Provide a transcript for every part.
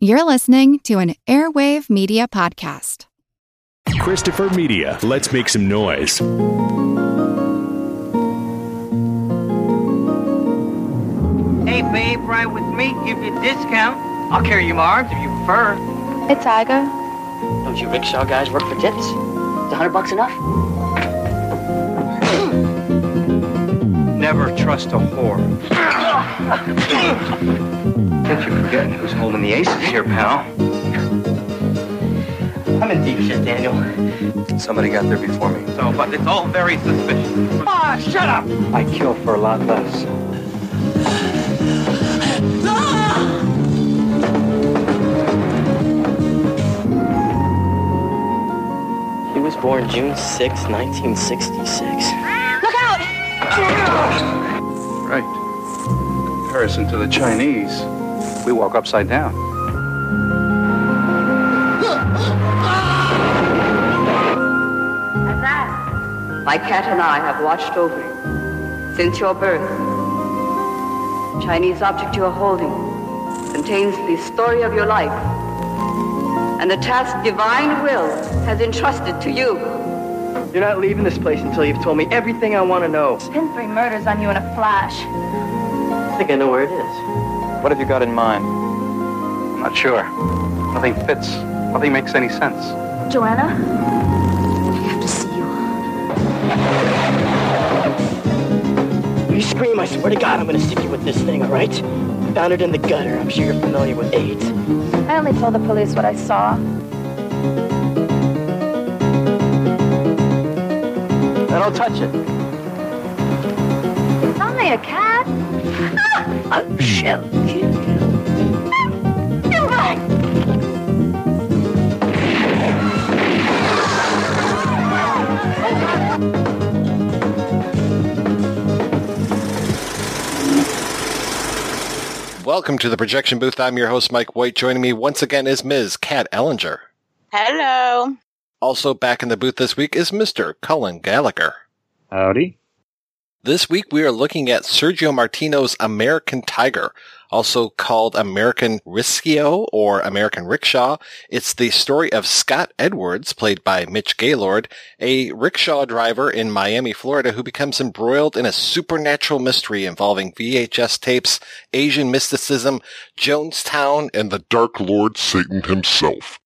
You're listening to an Airwave Media Podcast. Christopher Media. Let's make some noise. Hey, babe, ride with me, give you a discount. I'll carry you my arms if you prefer. Hey, Tiger. Don't you rickshaw guys work for tips? Is a hundred bucks enough? Never trust a whore. Can't you forget who's holding the aces here, pal? I'm in deep shit, Daniel. Somebody got there before me. So, but it's all very suspicious. Ah, shut up! I kill for a lot less. He was born June 6, 1966. Look out! Right. Comparison to the Chinese, we walk upside down. And that, my cat and I have watched over you since your birth. The Chinese object you are holding contains the story of your life and the task divine will has entrusted to you. You're not leaving this place until you've told me everything I want to know. Pin three murders on you in a flash. I think I know where it is. What have you got in mind? I'm not sure. Nothing fits. Nothing makes any sense. Joanna? I have to see you. When you scream, I swear to God, I'm gonna stick you with this thing, all right? Found it in the gutter. I'm sure you're familiar with AIDS. I only told the police what I saw. I don't touch it. It's only a cat. Shit. Get back! Welcome to the projection booth. I'm your host, Mike White. Joining me once again is Ms. Kat Ellinger. Hello. Also back in the booth this week is Mr. Cullen Gallagher. Howdy. This week we are looking at Sergio Martino's American Tiger, also called American Risciò or American Rickshaw. It's the story of Scott Edwards, played by Mitch Gaylord, a rickshaw driver in Miami, Florida, who becomes embroiled in a supernatural mystery involving VHS tapes, Asian mysticism, Jonestown, and the Dark Lord Satan himself.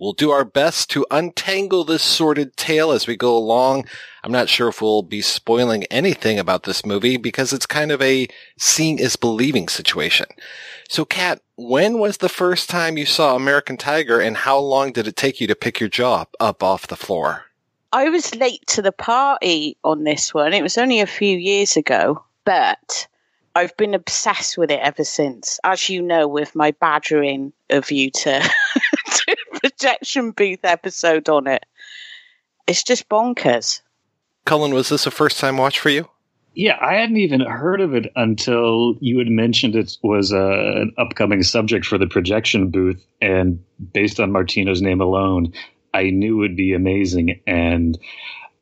We'll do our best to untangle this sordid tale as we go along. I'm not sure if we'll be spoiling anything about this movie because it's kind of a seeing is believing situation. So, Kat, when was the first time you saw American Tiger and how long did it take you to pick your jaw up off the floor? I was late to the party on this one. It was only a few years ago, but I've been obsessed with it ever since. As you know, with my badgering of you to, to projection booth episode on it, it's just bonkers. Cullen, was this a first time watch for you? Yeah, I hadn't even heard of it until you had mentioned it was uh, an upcoming subject for the projection booth. And based on Martino's name alone, I knew it would be amazing. And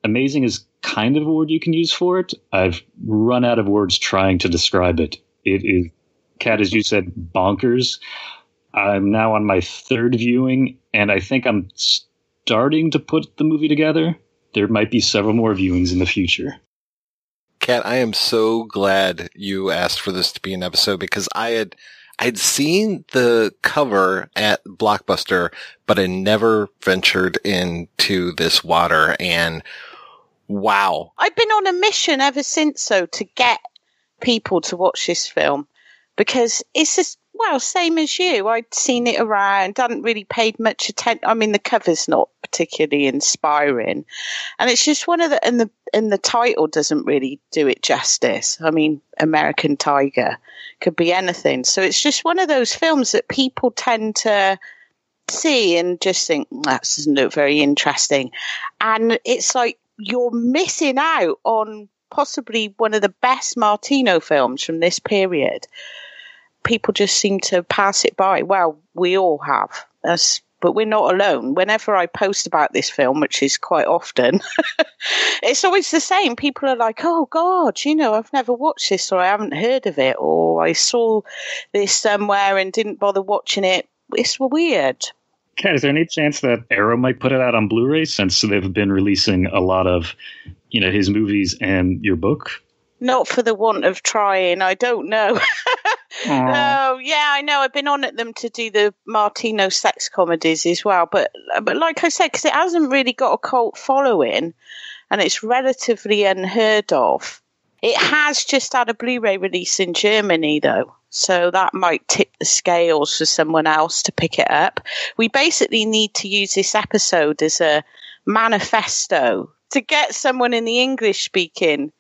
amazing is kind of a word you can use for it. I've run out of words trying to describe it. It is, Kat, as you said, bonkers. I'm now on my third viewing, and I think I'm starting to put the movie together. There might be several more viewings in the future. Kat, I am so glad you asked for this to be an episode because I had I'd seen the cover at Blockbuster, but I never ventured into this water and wow. I've been on a mission ever since, so to get people to watch this film because it's just well, same as you. I'd seen it around, hadn't really paid much attention. I mean, the cover's not particularly inspiring, and it's just one of the and the and the title doesn't really do it justice. I mean, American Tiger could be anything. So it's just one of those films that people tend to see and just think "Mm, that doesn't look very interesting, and it's like you're missing out on possibly one of the best Martino films from this period people just seem to pass it by. Well, we all have. That's, but we're not alone. Whenever I post about this film, which is quite often, it's always the same. People are like, oh, God, you know, I've never watched this or I haven't heard of it or I saw this somewhere and didn't bother watching it it's weird. Kat, is there any chance that Arrow might put it out on Blu-ray since they've been releasing a lot of, you know, his movies and your book? Not for the want of trying. I don't know. oh, yeah, I know. I've been on at them to do the Martino sex comedies as well, but but like I said, because it hasn't really got a cult following, and it's relatively unheard of. It has just had a Blu-ray release in Germany, though, so that might tip the scales for someone else to pick it up. We basically need to use this episode as a manifesto to get someone in the English-speaking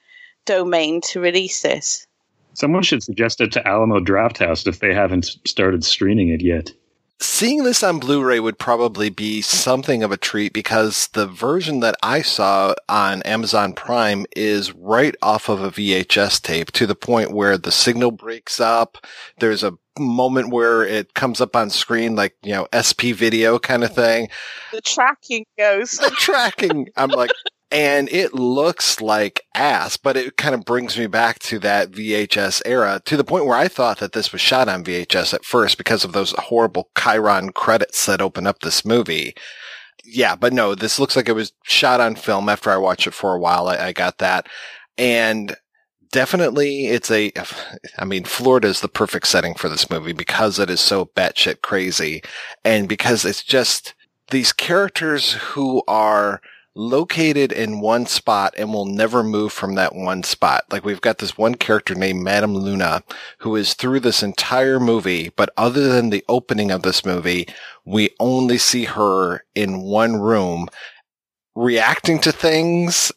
domain to release this. Someone should suggest it to Alamo Drafthouse if they haven't started streaming it yet. Seeing this on Blu-ray would probably be something of a treat because the version that I saw on Amazon Prime is right off of a VHS tape to the point where the signal breaks up. There's a moment where it comes up on screen like, you know, SP video kind of thing. The tracking goes. The tracking. I'm like, and it looks like ass, but it kind of brings me back to that VHS era to the point where I thought that this was shot on VHS at first because of those horrible chyron credits that open up this movie. Yeah, but no, this looks like it was shot on film after I watched it for a while. I, I got that. And definitely it's a, I mean, Florida is the perfect setting for this movie because it is so batshit crazy and because it's just these characters who are, located in one spot and will never move from that one spot. Like we've got this one character named Madame Luna who is through this entire movie, but other than the opening of this movie, we only see her in one room reacting to things.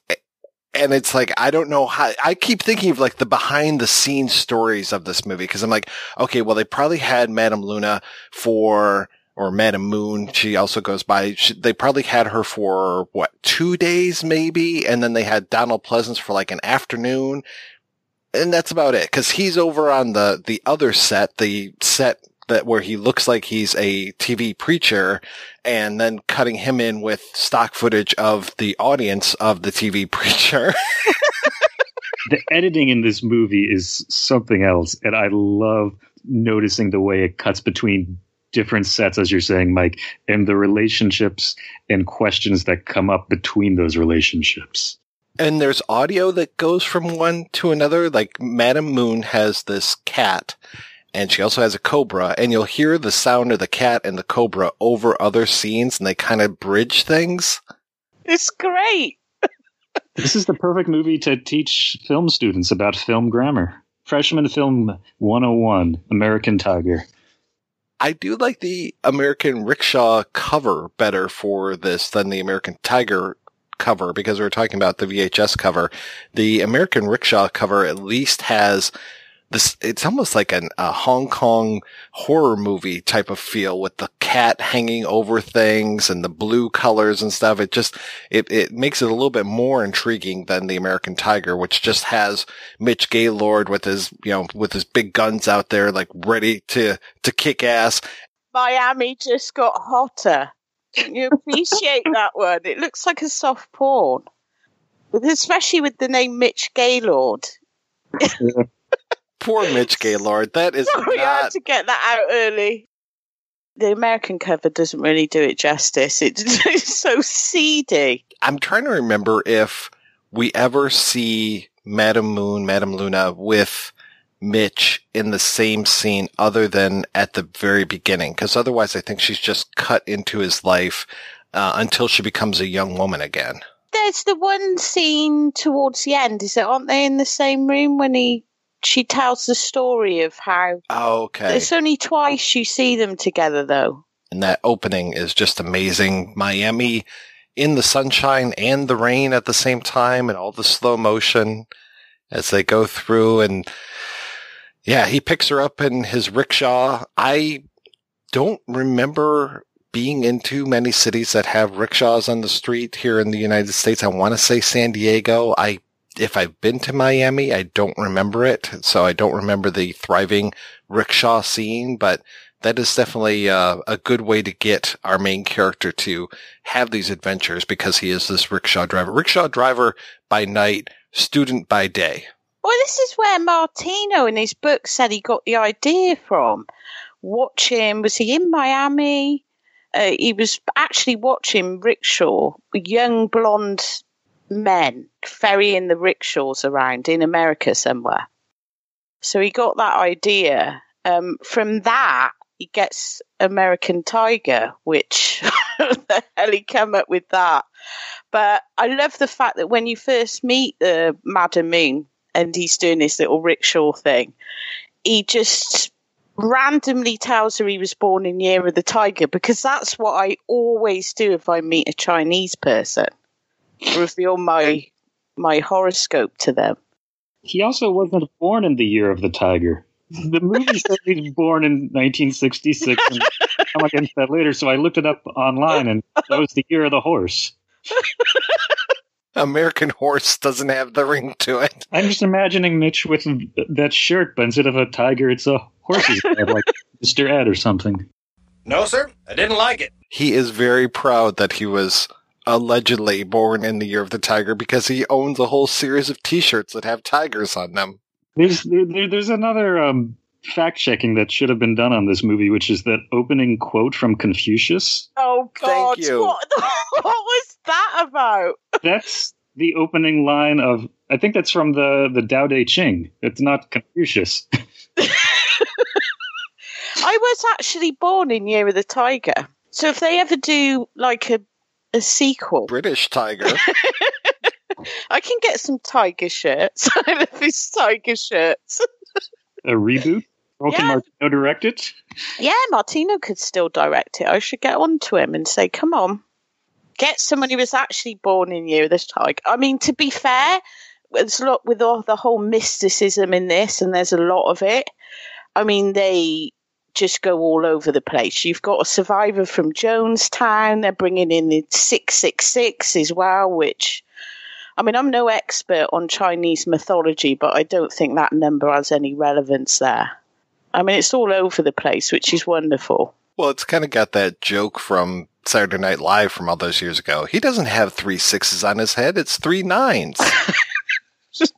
And it's like, I don't know how, I keep thinking of like the behind the scenes stories of this movie. Cause I'm like, okay, well, they probably had Madame Luna for or Madam Moon. She also goes by. She, they probably had her for what two days, maybe, and then they had Donald Pleasence for like an afternoon, and that's about it. Because he's over on the the other set, the set that where he looks like he's a TV preacher, and then cutting him in with stock footage of the audience of the TV preacher. the editing in this movie is something else, and I love noticing the way it cuts between different sets, as you're saying, Mike, and the relationships and questions that come up between those relationships. And there's audio that goes from one to another. Like Madam Moon has this cat and she also has a cobra and you'll hear the sound of the cat and the cobra over other scenes and they kind of bridge things. It's great. this is the perfect movie to teach film students about film grammar. Freshman Film 101, American Tiger. I do like the American Rickshaw cover better for this than the American Tiger cover because we are talking about the VHS cover. The American Rickshaw cover at least has this, it's almost like an, a Hong Kong horror movie type of feel with the cat hanging over things and the blue colors and stuff. It just, it, it makes it a little bit more intriguing than the American Tiger, which just has Mitch Gaylord with his, you know, with his big guns out there, like ready to, to kick ass. Miami just got hotter. You appreciate that one. It looks like a soft porn. Especially with the name Mitch Gaylord. Poor Mitch Gaylord. That is Sorry, not... I had to get that out early. The American cover doesn't really do it justice. it's so seedy. I'm trying to remember if we ever see Madam Moon, Madam Luna with Mitch in the same scene other than at the very beginning. Because otherwise, I think she's just cut into his life uh, until she becomes a young woman again. There's the one scene towards the end. Is it? Aren't they in the same room when he she tells the story of how. Oh, okay. It's only twice you see them together, though. And that opening is just amazing. Miami in the sunshine and the rain at the same time, and all the slow motion as they go through. And yeah, he picks her up in his rickshaw. I don't remember being into many cities that have rickshaws on the street here in the United States. I want to say San Diego. I if I've been to Miami, I don't remember it. So I don't remember the thriving rickshaw scene, but that is definitely uh, a good way to get our main character to have these adventures because he is this rickshaw driver. Rickshaw driver by night, student by day. Well, this is where Martino in his book said he got the idea from. watching. Was he in Miami? Uh, he was actually watching rickshaw, a young blonde men ferrying the rickshaws around in America somewhere. So he got that idea. Um, from that, he gets American Tiger, which the hell he come up with that. But I love the fact that when you first meet the Madam Moon and he's doing this little rickshaw thing, he just randomly tells her he was born in Year of the Tiger because that's what I always do if I meet a Chinese person. Reveal my my horoscope to them. He also wasn't born in the year of the tiger. The movie said he was born in 1966, and I'm against that later. So I looked it up online, and that was the year of the horse. American Horse doesn't have the ring to it. I'm just imagining Mitch with that shirt, but instead of a tiger, it's a horse's head, like Mr. Ed or something. No, sir, I didn't like it. He is very proud that he was allegedly born in the year of the tiger because he owns a whole series of T-shirts that have tigers on them. There's there, there's another um, fact checking that should have been done on this movie, which is that opening quote from Confucius. Oh God! you. What, what was that about? That's the opening line of. I think that's from the the Tao Te Ching. It's not Confucius. I was actually born in Year of the Tiger. So if they ever do like a a sequel, British tiger. I can get some tiger shirts. I love these tiger shirts. A reboot. Or can Yeah. Martino direct it? Yeah, Martino could still direct it. I should get on to him and say, come on, get someone who was actually born in you this tiger. I mean, to be fair, there's a lot with all the whole mysticism in this, and there's a lot of it. I mean, they just go all over the place. You've got a survivor from Jonestown. They're bringing in the 666 as well, which, I mean, I'm no expert on Chinese mythology, but I don't think that number has any relevance there. I mean, it's all over the place, which is wonderful. well, it's kind of got that joke from Saturday Night Live from all those years ago. He doesn't have three sixes on his head; it's three nines.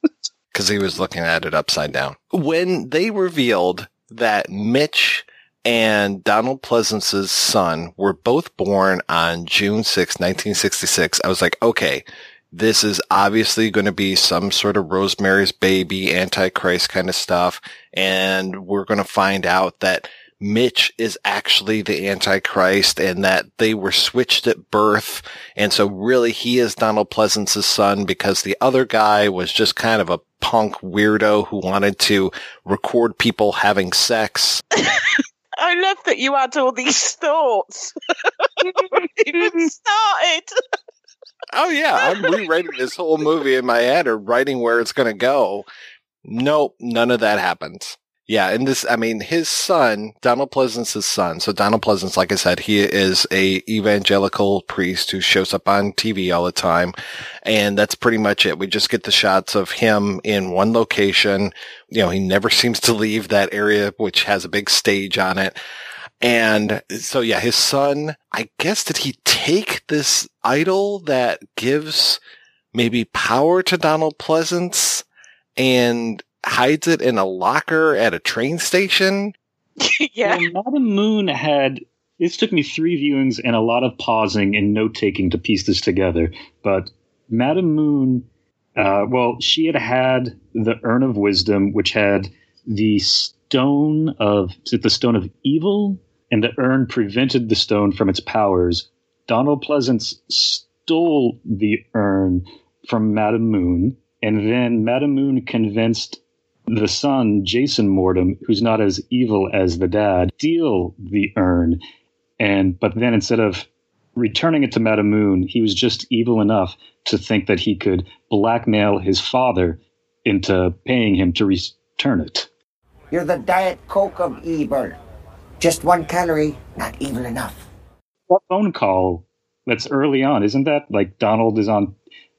Because he was looking at it upside down. When they revealed that Mitch and Donald Pleasence's son were both born on June 6, 1966, I was like, okay, this is obviously going to be some sort of Rosemary's baby, Antichrist kind of stuff. And we're going to find out that Mitch is actually the Antichrist and that they were switched at birth. And so really he is Donald Pleasence's son because the other guy was just kind of a punk weirdo who wanted to record people having sex. I love that you had all these thoughts. even started. Oh yeah, I'm rewriting this whole movie in my head or writing where it's going to go. Nope, none of that happens. Yeah, and this, I mean, his son, Donald Pleasence's son. So Donald Pleasence, like I said, he is a evangelical priest who shows up on TV all the time. And that's pretty much it. We just get the shots of him in one location. You know, he never seems to leave that area, which has a big stage on it. And so, yeah, his son, I guess, did he take this idol that gives maybe power to Donald Pleasence and hides it in a locker at a train station? yeah. Well, Madam Moon had. This took me three viewings and a lot of pausing and note taking to piece this together. But Madam Moon, uh, well, she had had the Urn of Wisdom, which had the stone of is it the stone of evil, and the urn prevented the stone from its powers. Donald Pleasence stole the urn from Madam Moon, and then Madam Moon convinced the son, Jason Mortem, who's not as evil as the dad, steal the urn. And but then instead of returning it to Madam Moon, he was just evil enough to think that he could blackmail his father into paying him to return it. You're the Diet Coke of evil. Just one calorie, not evil enough. That phone call that's early on, isn't that like Donald is on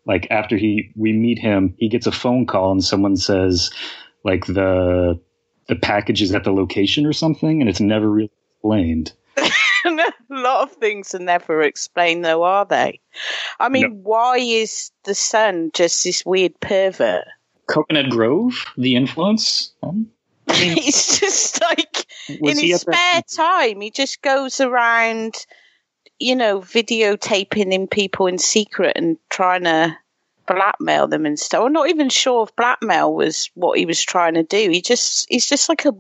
like after he we meet him, he gets a phone call and someone says like the the package is at the location or something and it's never really explained. a lot of things are never explained, though, are they? I mean, No. why is the son just this weird pervert? Coconut Grove, the influence? Um, it's just like in his at that- spare time, he just goes around, you know, videotaping in people in secret and trying to blackmail them and stuff. I'm not even sure if blackmail was what he was trying to do. He just he's just like a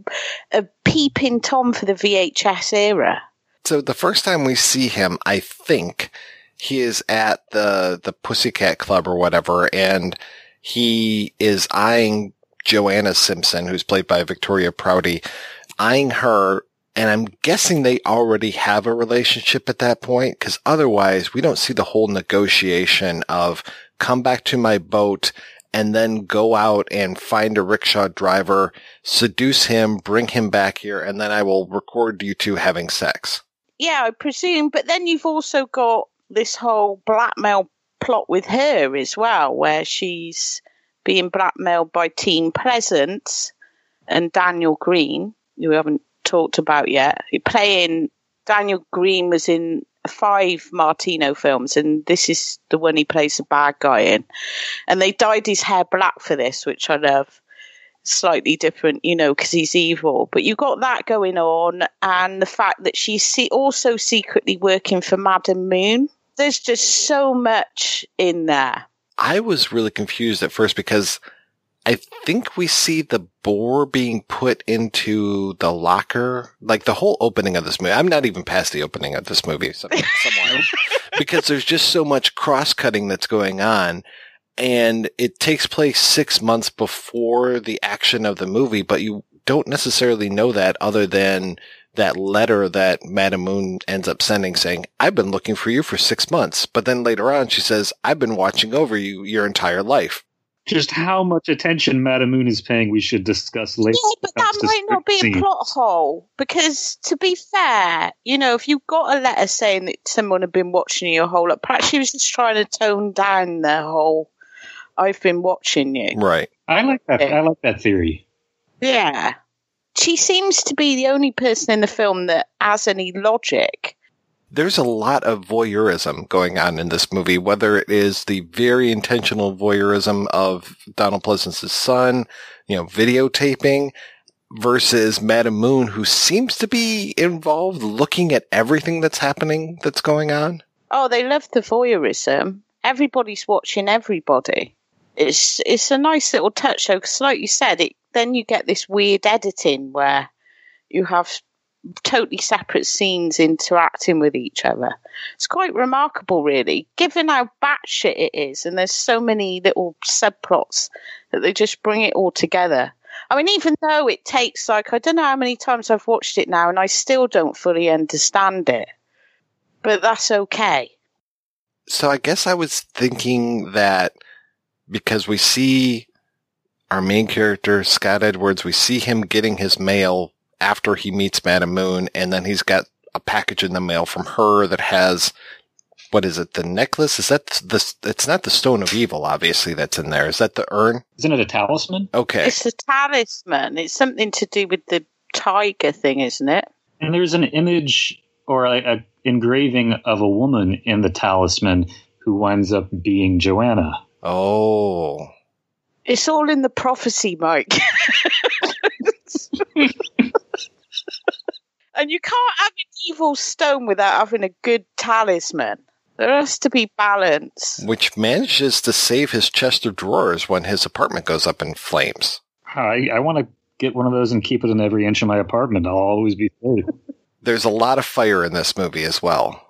a peeping tom for the VHS era. So the first time we see him, I think he is at the the Pussycat Club or whatever, and he is eyeing Joanna Simpson, who's played by Victoria Prouty, eyeing her. And I'm guessing they already have a relationship at that point, because otherwise we don't see the whole negotiation of come back to my boat and then go out and find a rickshaw driver, seduce him, bring him back here, and then I will record you two having sex. Yeah, I presume. But then you've also got this whole blackmail plot with her as well, where she's being blackmailed by Team Pleasant and Daniel Greene, who we haven't talked about yet. Playing Daniel Greene was in five Martino films, and this is the one he plays the bad guy in. And they dyed his hair black for this, which I love. Slightly different, you know, because he's evil. But you got that going on, and the fact that she's se- also secretly working for Madam Moon. There's just so much in there. I was really confused at first because I think we see the boar being put into the locker, like the whole opening of this movie. I'm not even past the opening of this movie some- somewhere because there's just so much cross cutting that's going on. And it takes place six months before the action of the movie, but you don't necessarily know that other than that letter that Madam Moon ends up sending saying, I've been looking for you for six months. But then later on, she says, I've been watching over you your entire life. Just how much attention Madam Moon is paying, we should discuss later. Yeah, but that might not be a plot hole because, to be fair, you know, if you got a letter saying that someone had been watching you your whole life, perhaps she was just trying to tone down the whole "I've been watching you." Right. I like that. I like that theory. Yeah, she seems to be the only person in the film that has any logic. There's a lot of voyeurism going on in this movie, whether it is the very intentional voyeurism of Donald Pleasence's son, you know, videotaping versus Madam Moon, who seems to be involved looking at everything that's happening that's going on. Oh, they love the voyeurism. Everybody's watching everybody. It's it's a nice little touch though, because like you said, it then you get this weird editing where you have totally separate scenes interacting with each other. It's quite remarkable, really, given how batshit it is, and there's so many little subplots that they just bring it all together. I mean, even though it takes like I don't know how many times I've watched it now, and I still don't fully understand it, but that's okay. So I guess I was thinking that because we see our main character, Scott Edwards, we see him getting his mail after he meets Madam Moon, and then he's got a package in the mail from her that has what is it? The necklace? Is that the? It's not the Stone of Evil, obviously. That's in there. Is that the urn? Isn't it a talisman? Okay. It's a talisman. It's something to do with the tiger thing, isn't it? And there's an image or a, a engraving of a woman in the talisman who winds up being Joanna. Oh. It's all in the prophecy, Mike. and you can't have an evil stone without having a good talisman. There has to be balance. Which manages to save his chest of drawers when his apartment goes up in flames. I, I want to get one of those and keep it in every inch of my apartment. I'll always be safe. There's a lot of fire in this movie as well.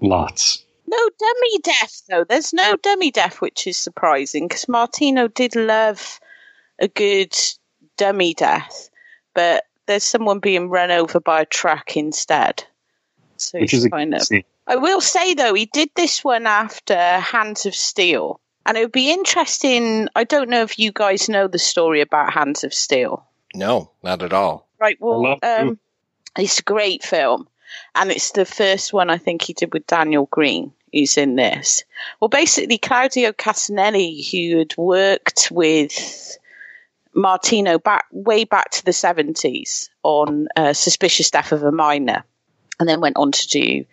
Lots. No dummy death, though. There's no dummy death, which is surprising because Martino did love a good dummy death, but there's someone being run over by a truck instead. So Which it's is a kind of. I will say though, he did this one after Hands of Steel, and it would be interesting. I don't know if you guys know the story about Hands of Steel. No, not at all. Right. Well, um, it's a great film, and it's the first one I think he did with Daniel Greene. Who's in this? Well, basically, Claudio Cassinelli, who had worked with Martino back way back to the seventies on uh, Suspicious Death of a Minor, and then went on to do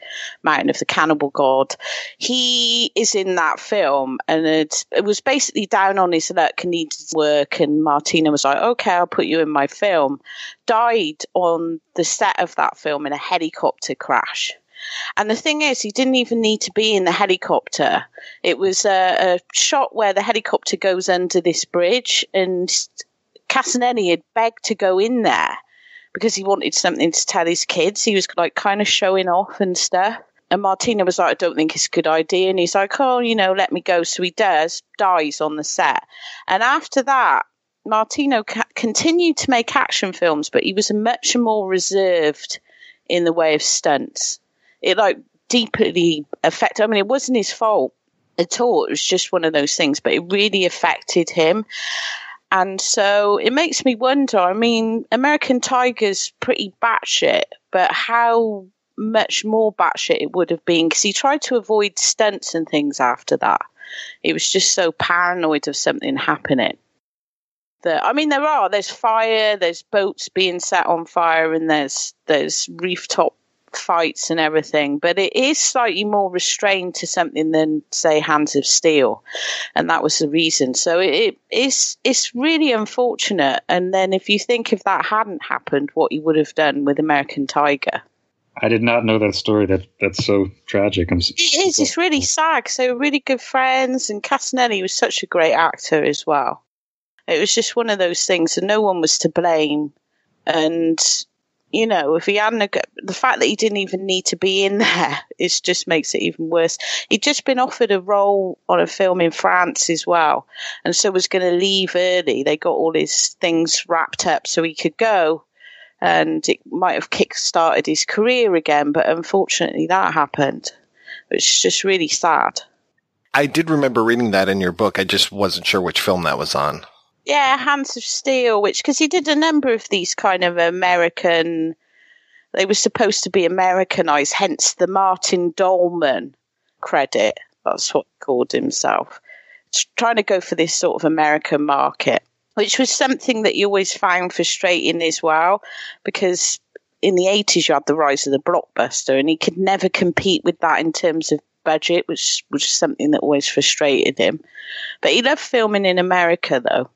Mountain of the Cannibal God. He is in that film, and it, it was basically down on his luck and needed work. And Martino was like, "Okay, I'll put you in my film." Died on the set of that film in a helicopter crash. And the thing is, he didn't even need to be in the helicopter. It was a, a shot where the helicopter goes under this bridge, and Cassinelli had begged to go in there because he wanted something to tell his kids. He was like kind of showing off and stuff. And Martino was like, I don't think it's a good idea. And he's like, oh, you know, let me go. So he does, dies on the set. And after that, Martino ca- continued to make action films, but he was much more reserved in the way of stunts. It like deeply affected. I mean, it wasn't his fault at all. It was just one of those things, but it really affected him. And so it makes me wonder. I mean, American Tiger's pretty batshit, but how much more batshit it would have been because he tried to avoid stunts and things after that. It was just so paranoid of something happening. That I mean, there are there's fire, there's boats being set on fire, and there's there's rooftop fights and everything, but it is slightly more restrained to something than say Hands of Steel, and that was the reason. So it is it's really unfortunate. And then if you think if that hadn't happened, what he would have done with American Tiger. I did not know that story. That that's so tragic. I'm, it is. It's really sad. So they were really good friends, and Cassinelli was such a great actor as well. It was just one of those things, and no one was to blame. And you know, if he hadn't, the fact that he didn't even need to be in there, it just makes it even worse. He'd just been offered a role on a film in France as well, and so was going to leave early. They got all his things wrapped up so he could go, and it might have kick-started his career again, but unfortunately that happened. It's just really sad. I did remember reading that in your book. I just wasn't sure which film that was on. Yeah, Hands of Steel, which because he did a number of these kind of American. They were supposed to be Americanized, hence the Martin Dolman credit. That's what he called himself. Trying to go for this sort of American market, which was something that you always found frustrating as well, because in the 80s you had the rise of the blockbuster, and he could never compete with that in terms of budget, which was something that always frustrated him. But he loved filming in America, though.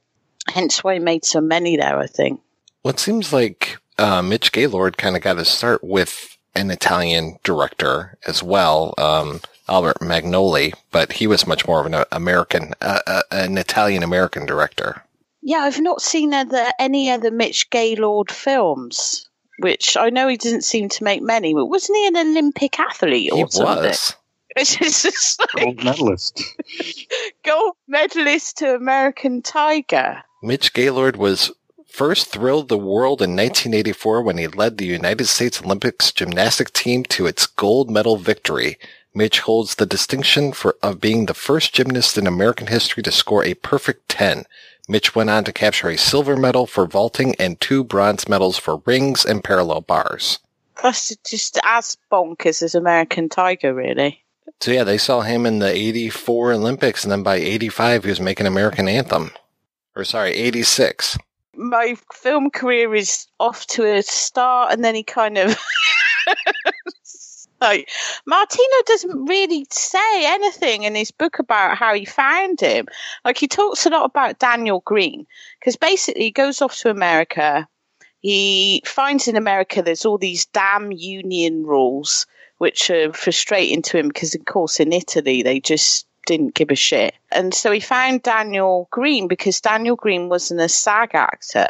Hence why he made so many there, I think. Well, it seems like uh, Mitch Gaylord kind of got to start with an Italian director as well, um, Albert Magnoli, but he was much more of an American, uh, uh, an Italian American director. Yeah, I've not seen other, any other Mitch Gaylord films, which I know he didn't seem to make many, but wasn't he an Olympic athlete or he something? was. Which is just like, gold medalist. gold medalist to American Tiger. Mitch Gaylord was first thrilled the world in 1984 when he led the United States Olympics gymnastic team to its gold medal victory. Mitch holds the distinction for of being the first gymnast in American history to score a perfect 10. Mitch went on to capture a silver medal for vaulting and two bronze medals for rings and parallel bars. That's just as bonkers as American Tiger, really. So yeah, they saw him in the 84 Olympics and then by 85 he was making American anthem. Or sorry, 86. My film career is off to a start and then he kind of like Martino doesn't really say anything in his book about how he found him. Like he talks a lot about Daniel Greene because basically he goes off to America. He finds in America there's all these damn union rules which are frustrating to him because of course in Italy they just didn't give a shit. And so he found Daniel Greene because Daniel Greene wasn't a SAG actor.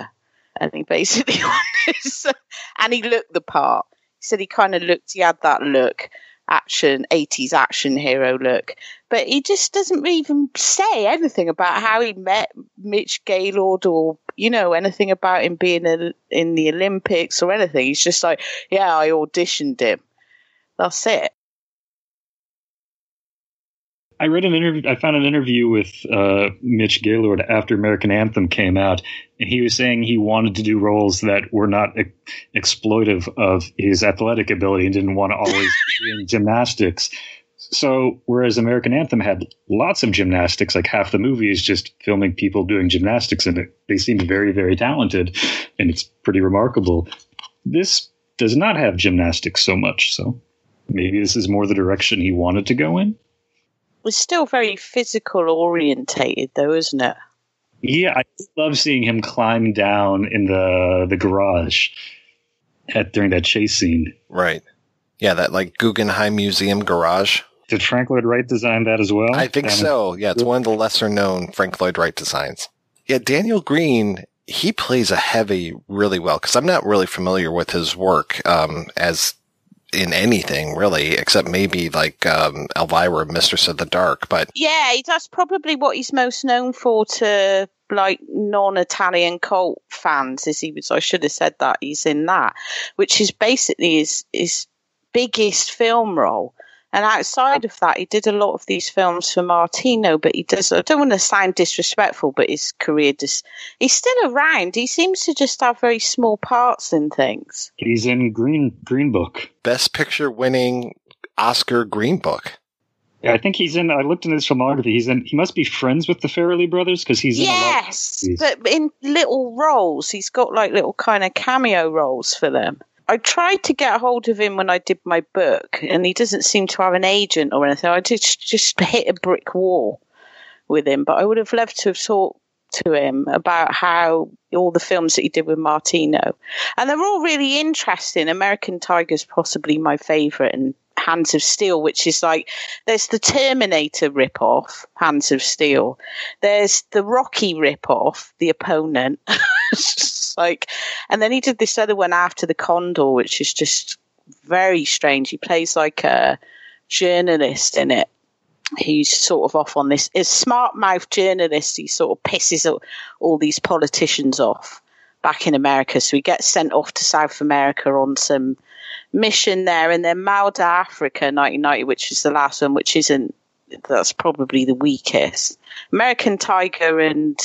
And he basically and he looked the part. He said he kind of looked, he had that look, action, 80s action hero look. But he just doesn't even say anything about how he met Mitch Gaylord or, you know, anything about him being a, in the Olympics or anything. He's just like, yeah, I auditioned him. That's it. I read an interview. I found an interview with uh, Mitch Gaylord after American Anthem came out, and he was saying he wanted to do roles that were not ex- exploitive of his athletic ability and didn't want to always be in gymnastics. So, whereas American Anthem had lots of gymnastics, like half the movie is just filming people doing gymnastics, and they seemed very, very talented, and it's pretty remarkable. This does not have gymnastics so much. So maybe this is more the direction he wanted to go in. It's still very physical orientated, though, isn't it? Yeah, I love seeing him climb down in the the garage at during that chase scene. Right. Yeah, that like Guggenheim Museum garage. Did Frank Lloyd Wright design that as well? I think Damn so. Yeah, it's one of the lesser known Frank Lloyd Wright designs. Yeah, Daniel Greene, he plays a heavy really well because I'm not really familiar with his work um, as in anything really, except maybe like um, Elvira, Mistress of the Dark. But Yeah, that's probably what he's most known for to like non-Italian cult fans. Is he was? I should have said that he's in that, which is basically his his biggest film role. And outside of that, he did a lot of these films for Martino. But he does. I don't want to sound disrespectful, but his career just he's still around. He seems to just have very small parts in things. He's in Green Green Book. Best Picture winning Oscar Green Book. Yeah, I think he's in. I looked in his filmography. He's in. He must be friends with the Farrelly brothers because he's in a lot. Yes, but in little roles, he's got like little kind of cameo roles for them. I tried to get a hold of him when I did my book, and he doesn't seem to have an agent or anything. I just just hit a brick wall with him, but I would have loved to have talked to him about how all the films that he did with Martino, and they're all really interesting. American Tiger's possibly my favourite, and Hands of Steel, which is like there's the Terminator rip-off, Hands of Steel. There's the Rocky rip-off, The Opponent. Like, and then he did this other one after the Condor, which is just very strange. He plays like a journalist in it. He's sort of off on this. A smart mouth journalist. He sort of pisses all, all these politicians off back in America. So he gets sent off to South America on some mission there, and then Mal d'Africa 1990, which is the last one, which isn't. That's probably the weakest. American Tiger and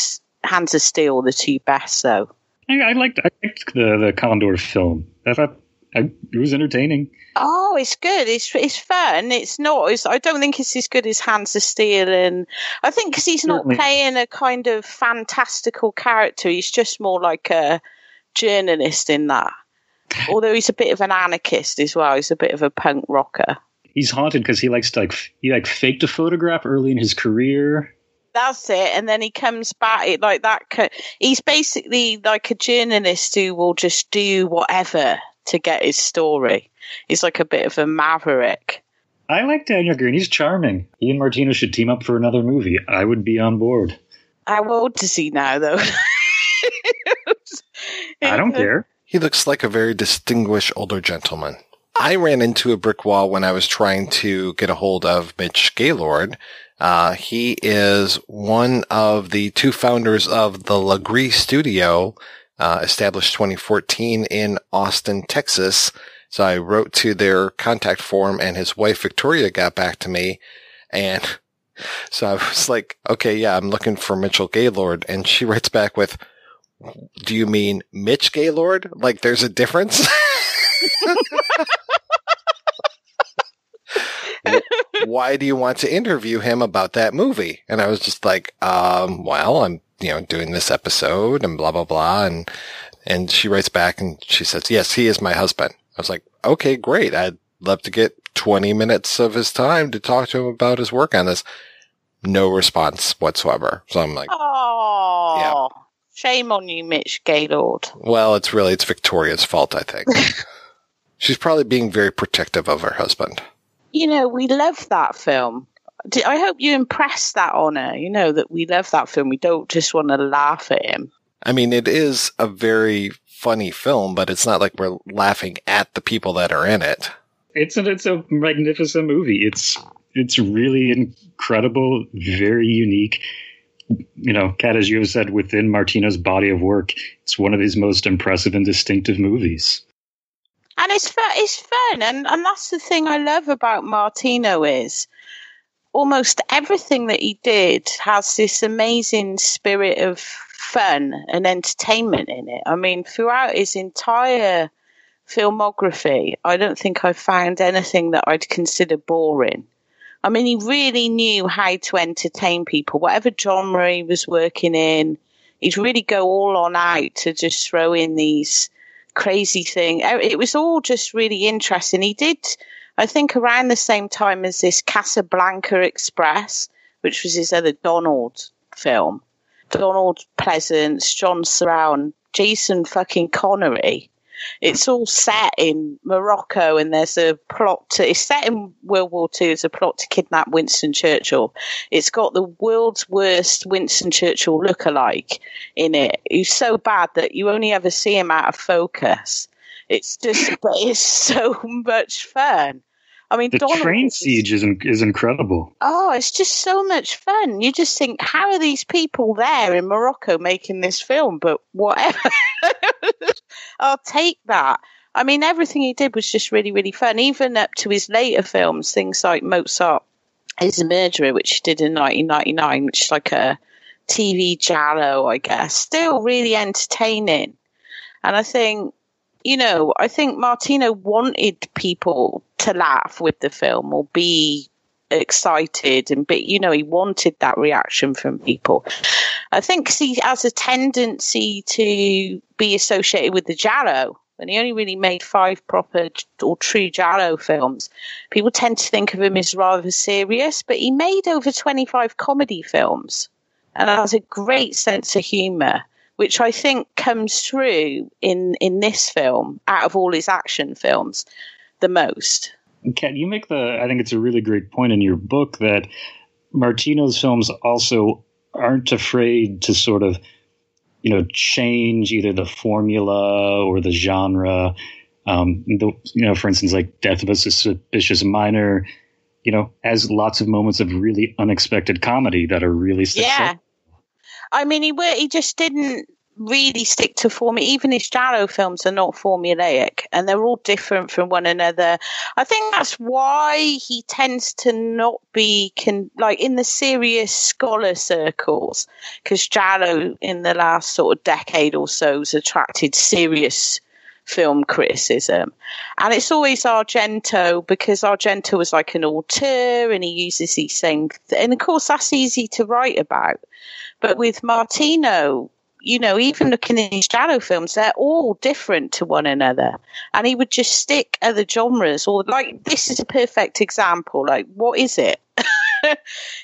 Hands of Steel, the two best, though. I, I liked. I liked the the Condor film. I thought I, it was entertaining. Oh, it's good. It's it's fun. It's not. It's, I don't think it's as good as Hands of Steel, and I think because he's not playing a kind of fantastical character. He's just more like a journalist in that. Although he's a bit of an anarchist as well. He's a bit of a punk rocker. He's haunted because he likes to like he like faked a photograph early in his career. That's it. And then he comes back it, like that. co- He's basically like a journalist who will just do whatever to get his story. He's like a bit of a maverick. I like Daniel Greene. He's charming. He and Martino should team up for another movie. I would be on board. How old is he now, though? I don't care. He looks like a very distinguished older gentleman. I ran into a brick wall when I was trying to get a hold of Mitch Gaylord. Uh, he is one of the two founders of the Legree Studio, uh, established 2014 in Austin, Texas. So I wrote to their contact form and his wife Victoria got back to me and so I was like, okay, yeah, I'm looking for Mitchell Gaylord. And she writes back with, do you mean Mitch Gaylord? Like there's a difference? Why do you want to interview him about that movie? And I was just like, um, well, I'm, you know, doing this episode and blah, blah, blah. And, and she writes back and she says, yes, he is my husband. I was like, okay, great. I'd love to get 20 minutes of his time to talk to him about his work on this. No response whatsoever. So I'm like, Oh, shame on you, Mitch Gaylord. Well, it's really it's Victoria's fault, I think. She's probably being very protective of her husband. You know, we love that film. I hope you impress that on her. You know that we love that film. We don't just want to laugh at him. I mean, it is a very funny film, but it's not like we're laughing at the people that are in it. It's a, it's a magnificent movie. It's it's really incredible, very unique. You know, Kat, as you have said, within Martino's body of work, it's one of his most impressive and distinctive movies. And it's fun. It's fun, and and that's the thing I love about Martino is almost everything that he did has this amazing spirit of fun and entertainment in it. I mean, throughout his entire filmography, I don't think I found anything that I'd consider boring. I mean, he really knew how to entertain people, whatever genre he was working in. He'd really go all on out to just throw in these crazy thing. Uh, It was all just really interesting. He did, I think, around the same time as this Casablanca Express, which was his other Donald film. Donald Pleasence, John Surratt, and Jason fucking Connery. It's all set in Morocco, and there's a plot to. It's set in World War Two. It's a plot to kidnap Winston Churchill. It's got the world's worst Winston Churchill lookalike in it. He's so bad that you only ever see him out of focus. It's just, but it's so much fun. I mean, The Donald train siege is is incredible. Oh, it's just so much fun. You just think, how are these people there in Morocco making this film? But whatever. I'll take that. I mean, everything he did was just really, really fun. Even up to his later films, things like Mozart is a Murderer, which he did in 1999, which is like a TV giallo, I guess. Still really entertaining. And I think, you know, I think Martino wanted people to laugh with the film or be excited and be, you know, he wanted that reaction from people. I think he has a tendency to be associated with the Giallo. And he only really made five proper or true Giallo films. People tend to think of him as rather serious, but he made over 25 comedy films and has a great sense of humour, which I think comes through in, in this film out of all his action films the most. Kat, you make the, I think it's a really great point in your book that Martino's films also aren't afraid to sort of, you know, change either the formula or the genre. Um, the, you know, for instance, like Death of a Suspicious Minor, you know, has lots of moments of really unexpected comedy that are really successful. Yeah. I mean, he he just didn't really stick to form. Even his Giallo films are not formulaic, and they're all different from one another. I think that's why he tends to not be can like in the serious scholar circles, because Giallo in the last sort of decade or so has attracted serious film criticism. And it's always Argento because Argento was like an auteur and he uses these same, th- and of course that's easy to write about. But with Martino, you know, even looking his Giallo films, they're all different to one another. And he would just stick other genres or like, this is a perfect example. Like, what is it?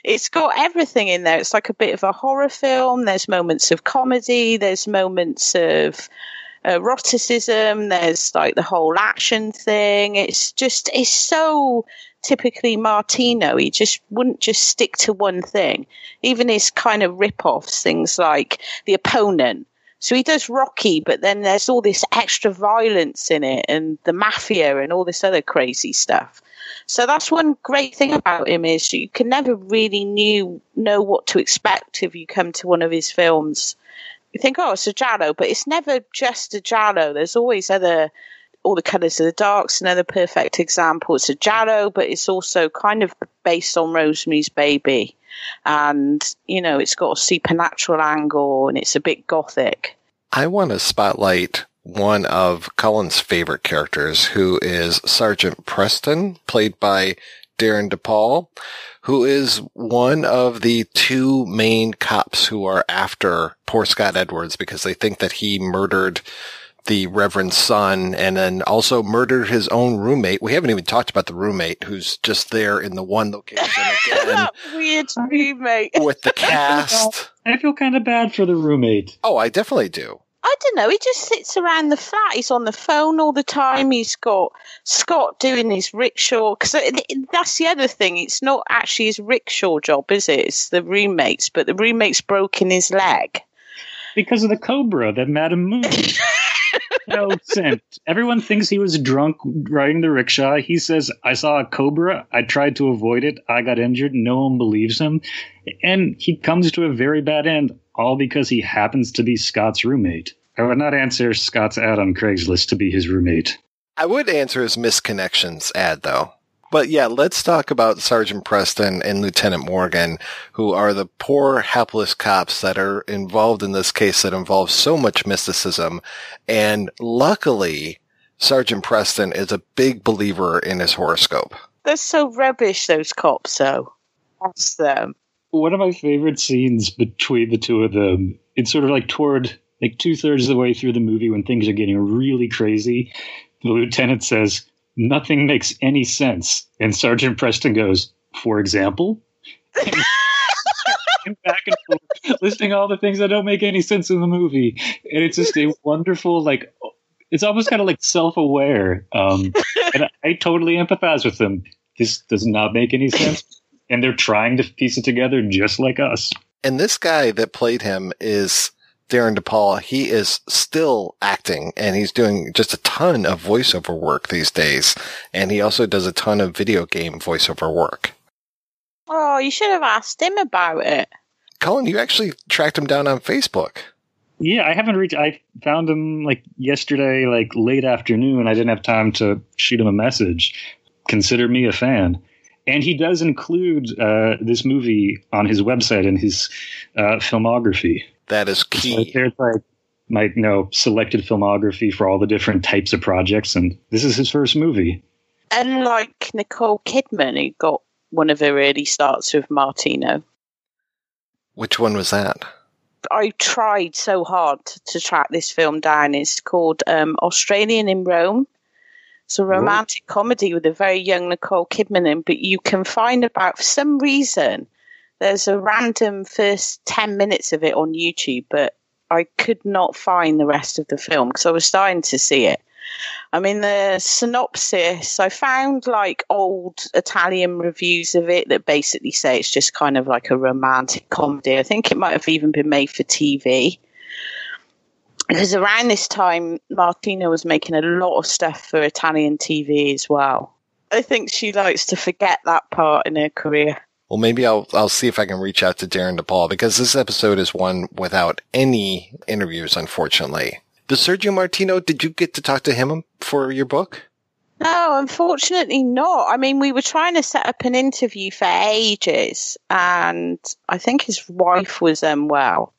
it's got everything in there. It's like a bit of a horror film. There's moments of comedy. There's moments of uh, eroticism. There's like the whole action thing. It's just, it's so typically Martino. He just wouldn't just stick to one thing. Even his kind of rip-offs, things like The Opponent. So he does Rocky, but then there's all this extra violence in it and the mafia and all this other crazy stuff. So that's one great thing about him is you can never really knew know what to expect if you come to one of his films. You think, oh, it's a Giallo, but it's never just a Giallo. There's always other, all the colours of the dark's another perfect example. It's a Giallo, but it's also kind of based on Rosemary's Baby. And, you know, it's got a supernatural angle and it's a bit gothic. I want to spotlight one of Cullen's favorite characters, who is Sergeant Preston, played by Darren DePaul, who is one of the two main cops who are after poor Scott Edwards because they think that he murdered the Reverend's son and then also murdered his own roommate. We haven't even talked about the roommate who's just there in the one location again weird roommate. with the cast. I feel kind of bad for the roommate. Oh, I definitely do. I don't know. He just sits around the flat. He's on the phone all the time. He's got Scott doing his rickshaw. Because that's the other thing. It's not actually his rickshaw job, is it? It's the roommates. But the roommate's broken his leg. Because of the cobra that Madam Moon. no sense. Everyone thinks he was drunk riding the rickshaw. He says, I saw a cobra. I tried to avoid it. I got injured. No one believes him. And he comes to a very bad end, all because he happens to be Scott's roommate. I would not answer Scott's ad on Craigslist to be his roommate. I would answer his misconnections ad though. But yeah, let's talk about Sergeant Preston and Lieutenant Morgan, who are the poor, helpless cops that are involved in this case that involves so much mysticism. And luckily, Sergeant Preston is a big believer in his horoscope. They're so rubbish, those cops, though. That's them. One of my favorite scenes between the two of them, it's sort of like toward Like two thirds of the way through the movie, when things are getting really crazy, the lieutenant says, Nothing makes any sense. And Sergeant Preston goes, For example? And back and forth, listing all the things that don't make any sense in the movie. And it's just a wonderful, like, it's almost kind of like self aware. Um, and I, I totally empathize with them. This does not make any sense. And they're trying to piece it together just like us. And this guy that played him is Darren DePaul. He is still acting and he's doing just a ton of voiceover work these days. And he also does a ton of video game voiceover work. Oh, you should have asked him about it. Colin, you actually tracked him down on Facebook. Yeah, I haven't reached. I found him like yesterday, like late afternoon. I didn't have time to shoot him a message. Consider me a fan. And he does include uh, this movie on his website and his uh, filmography. That is key. So there's like my you know selected filmography for all the different types of projects, and this is his first movie. And like Nicole Kidman, who got one of her early starts with Martino. Which one was that? I tried so hard to track this film down. It's called um, Australian in Rome. It's a romantic comedy with a very young Nicole Kidman in, but you can find about, for some reason, there's a random first 10 minutes of it on YouTube, but I could not find the rest of the film because I was starting to see it. I mean, the synopsis, I found like old Italian reviews of it that basically say it's just kind of like a romantic comedy. I think it might have even been made for TV. Because around this time, Martino was making a lot of stuff for Italian TV as well. I think she likes to forget that part in her career. Well, maybe I'll I'll see if I can reach out to Darren DePaul because this episode is one without any interviews, unfortunately. The Sergio Martino, did you get to talk to him for your book? No, unfortunately not. I mean, we were trying to set up an interview for ages, and I think his wife was unwell.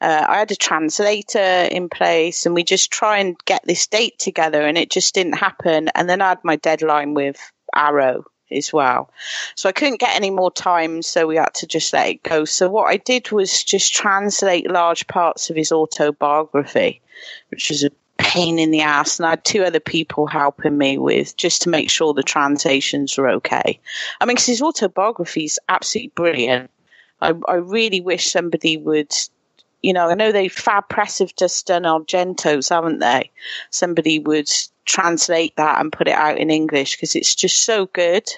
Uh, I had a translator in place, and we just try and get this date together, and it just didn't happen. And then I had my deadline with Arrow as well, so I couldn't get any more time, so we had to just let it go. So what I did was just translate large parts of his autobiography, which was a pain in the ass, and I had two other people helping me with just to make sure the translations were okay. I mean, because his autobiography is absolutely brilliant. I, I really wish somebody would you know, I know they Fab Press have just done Argentos, haven't they? Somebody would translate that and put it out in English because it's just so good.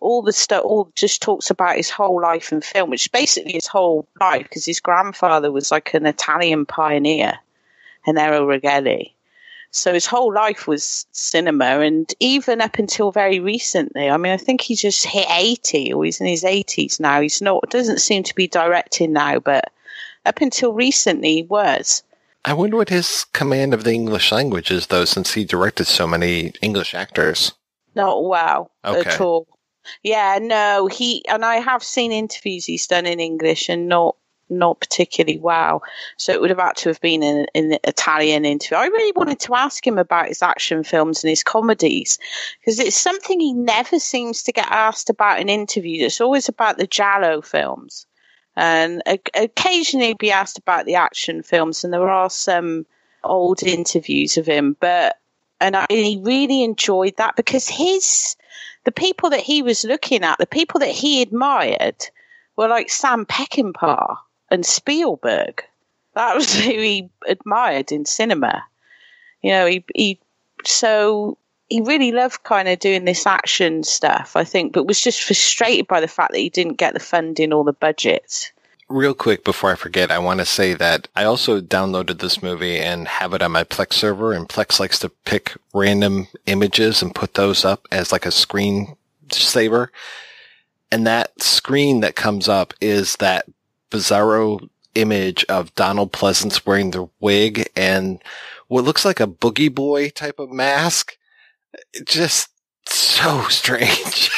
All the stuff, all just talks about his whole life in film, which is basically his whole life because his grandfather was like an Italian pioneer, Gennaro Righelli. So his whole life was cinema, and even up until very recently, I mean, I think he just hit eighty, or he's in his eighties now. He's not doesn't seem to be directing now, but up until recently he was. I wonder what his command of the English language is, though, since he directed so many English actors. Not well Okay. at all. Yeah, no, he and I have seen interviews he's done in English and not not particularly well. So it would have had to have been in an Italian interview. I really wanted to ask him about his action films and his comedies because it's something he never seems to get asked about in interviews. It's always about the Giallo films Um, and o- occasionally be asked about the action films. And there are some old interviews of him, but and I he really enjoyed that because his the people that he was looking at, the people that he admired, were like Sam Peckinpah and Spielberg. That was who he admired in cinema. You know, he he so he really loved kind of doing this action stuff, I think, but was just frustrated by the fact that he didn't get the funding or the budget. Real quick before I forget, I want to say that I also downloaded this movie and have it on my Plex server, and Plex likes to pick random images and put those up as like a screen saver. And that screen that comes up is that bizarro image of Donald Pleasence wearing the wig and what looks like a boogie boy type of mask. It just so strange.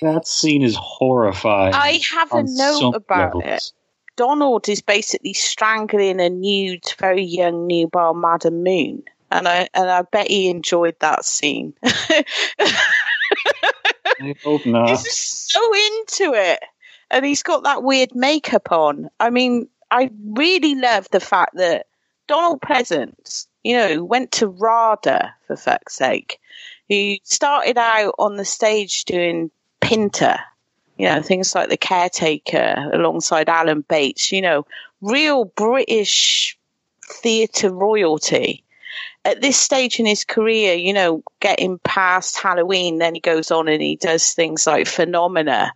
That scene is horrifying. I have a note about levels. it. Donald is basically strangling a nude, very young nubile Madam Moon. And I and I bet he enjoyed that scene. I hope not. He's just so into it. And he's got that weird makeup on. I mean, I really love the fact that Donald Pleasence, you know, went to RADA for fuck's sake. He started out on the stage doing Pinter, you know, things like The Caretaker alongside Alan Bates, you know, real British theatre royalty. At this stage in his career, you know, getting past Halloween, then he goes on and he does things like Phenomena.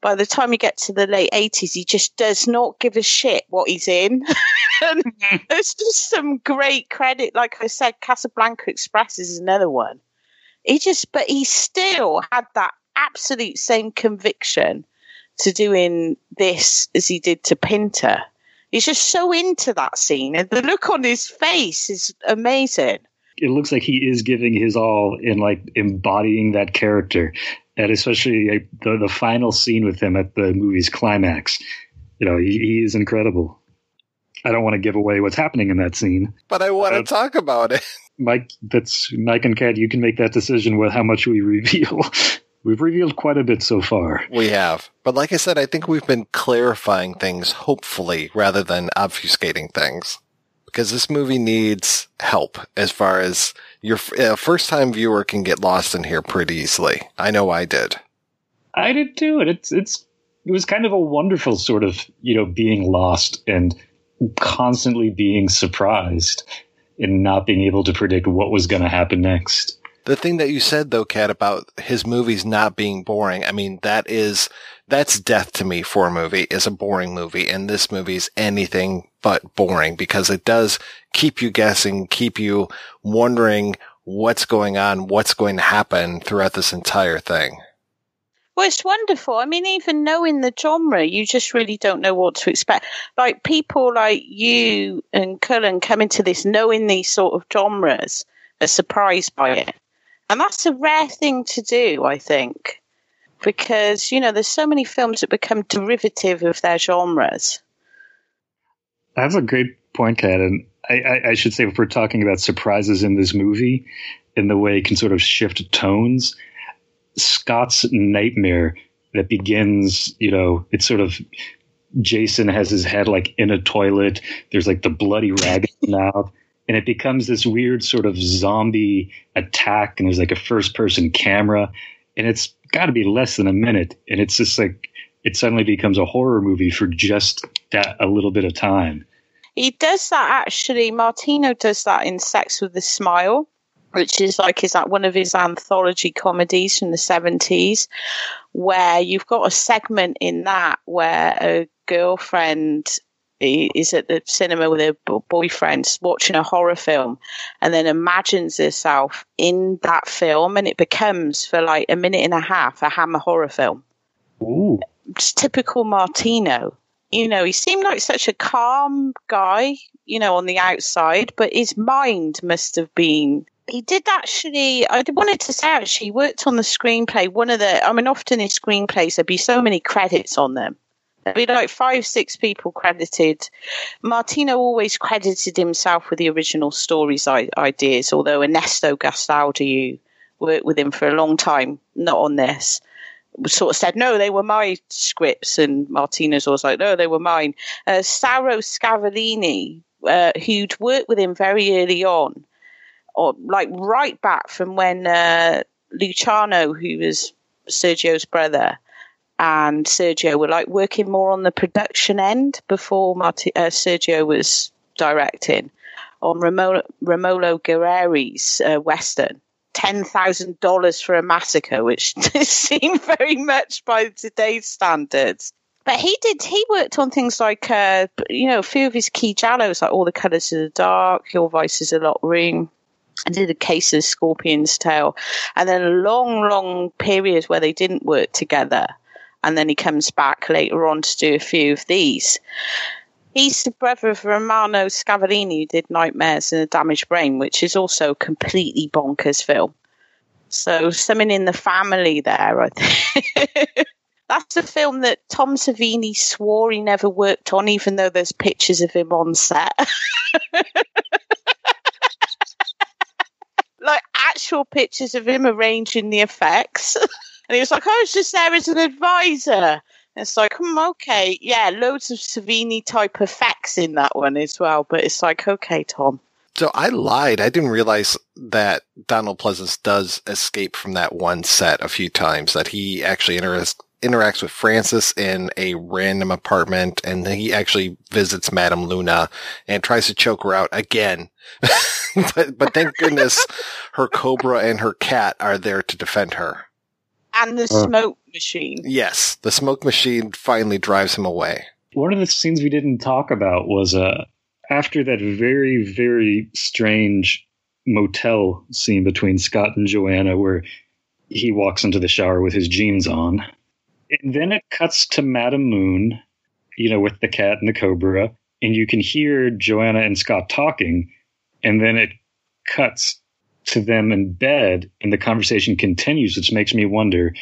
By the time you get to the late 80s, he just does not give a shit what he's in. and mm-hmm. there's just some great credit. Like I said, Casablanca Express is another one. He just, but he still had that absolute same conviction to doing this as he did to Pinter. He's just so into that scene, and the look on his face is amazing. It looks like he is giving his all in like embodying that character, and especially like, the the final scene with him at the movie's climax. You know, he, he is incredible. I don't want to give away what's happening in that scene, but I want to uh, talk about it. Mike, that's Mike and Kat. You can make that decision with how much we reveal. We've revealed quite a bit so far. We have. But like I said, I think we've been clarifying things, hopefully, rather than obfuscating things. Because this movie needs help as far as your uh, first time viewer can get lost in here pretty easily. I know I did. I did too. And it's, it's, it was kind of a wonderful sort of, you know, being lost and constantly being surprised and not being able to predict what was going to happen next. The thing that you said though, Kat, about his movies not being boring, I mean, that is, that's death to me for a movie is a boring movie. And this movie's anything but boring because it does keep you guessing, keep you wondering what's going on, what's going to happen throughout this entire thing. Well, it's wonderful. I mean, even knowing the genre, you just really don't know what to expect. Like people like you and Cullen come into this knowing these sort of genres, are surprised by it. And that's a rare thing to do, I think, because, you know, there's so many films that become derivative of their genres. That's a great point, Kat. And I, I, I should say, if we're talking about surprises in this movie, in the way it can sort of shift tones, Scott's nightmare that begins, you know, it's sort of Jason has his head like in a toilet. There's like the bloody rag mouth and it becomes this weird sort of zombie attack and there's like a first person camera and it's got to be less than a minute and it's just like it suddenly becomes a horror movie for just that a little bit of time. He does that actually. Martino does that in sex with a smile which is like is that one of his anthology comedies from the 70s where you've got a segment in that where a girlfriend is at the cinema with her boyfriend watching a horror film and then imagines herself in that film and it becomes for like a minute and a half a hammer horror film. Ooh. It's typical Martino. You know, he seemed like such a calm guy, you know, on the outside, but his mind must have been he did actually i wanted to say actually worked on the screenplay one of the i mean often in screenplays there'd be so many credits on them There'd be like five, six people credited. Martino always credited himself with the original story's ideas, although Ernesto Gastaldi, who worked with him for a long time, not on this, sort of said, no, they were my scripts. And Martino's always like, no, they were mine. Uh, Sauro uh, who'd worked with him very early on, or like right back from when uh, Luciano, who was Sergio's brother, and Sergio were like working more on the production end before Marti- uh, Sergio was directing on Romolo, Romolo Guerrieri's uh, Western. $10,000 for a massacre, which seemed very much by today's standards. But he did, he worked on things like, uh, you know, a few of his key giallos, like All the Colors of the Dark, Your Vice is a Locked Room. and did a case of Scorpion's Tail. And then a long, long period where they didn't work together and then he comes back later on to do a few of these. He's the brother of Romano Scavolini, who did Nightmares in a Damaged Brain, which is also a completely bonkers film. So something in the family there, I think. That's a film that Tom Savini swore he never worked on, even though there's pictures of him on set. like actual pictures of him arranging the effects. And he was like, I was just there as an advisor. It's like, hmm, okay, yeah, loads of Savini type effects in that one as well. But it's like, okay, Tom. So I lied. I didn't realize that Donald Pleasence does escape from that one set a few times. That he actually interacts interacts with Francis in a random apartment, and he actually visits Madame Luna and tries to choke her out again. but but thank goodness her cobra and her cat are there to defend her. And the Uh. smoke machine. Yes, the smoke machine finally drives him away. One of the scenes we didn't talk about was uh, after that very, very strange motel scene between Scott and Joanna, where he walks into the shower with his jeans on. And then it cuts to Madame Moon, you know, with the cat and the cobra, and you can hear Joanna and Scott talking, and then it cuts to them in bed, and the conversation continues, which makes me wonder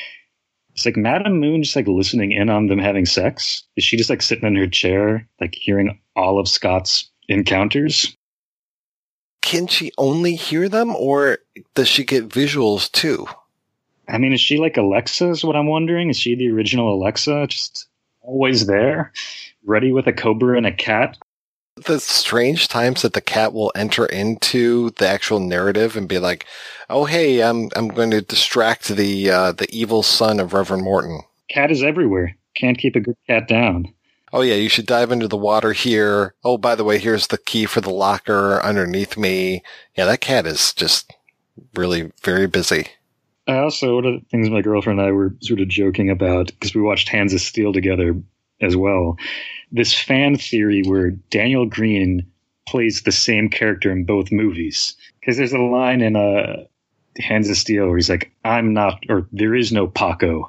it's like Madame Moon just like listening in on them having sex. Is she just like sitting in her chair, like hearing all of Scott's encounters? Can she only hear them, or does she get visuals too? I mean, is she like Alexa? Is what I'm wondering. Is she the original Alexa, just always there, ready with a cobra and a cat? the strange times that the cat will enter into the actual narrative and be like, "Oh, hey, I'm I'm going to distract the uh, the evil son of Reverend Morton." Cat is everywhere. Can't keep a good cat down. Oh yeah, you should dive into the water here. Oh, by the way, here's the key for the locker underneath me. Yeah, that cat is just really very busy. I also, one of the things my girlfriend and I were sort of joking about, because we watched Hands of Steel together as well, this fan theory where Daniel Greene plays the same character in both movies. Because there's a line in uh, Hands of Steel where he's like, I'm not, or there is no Paco.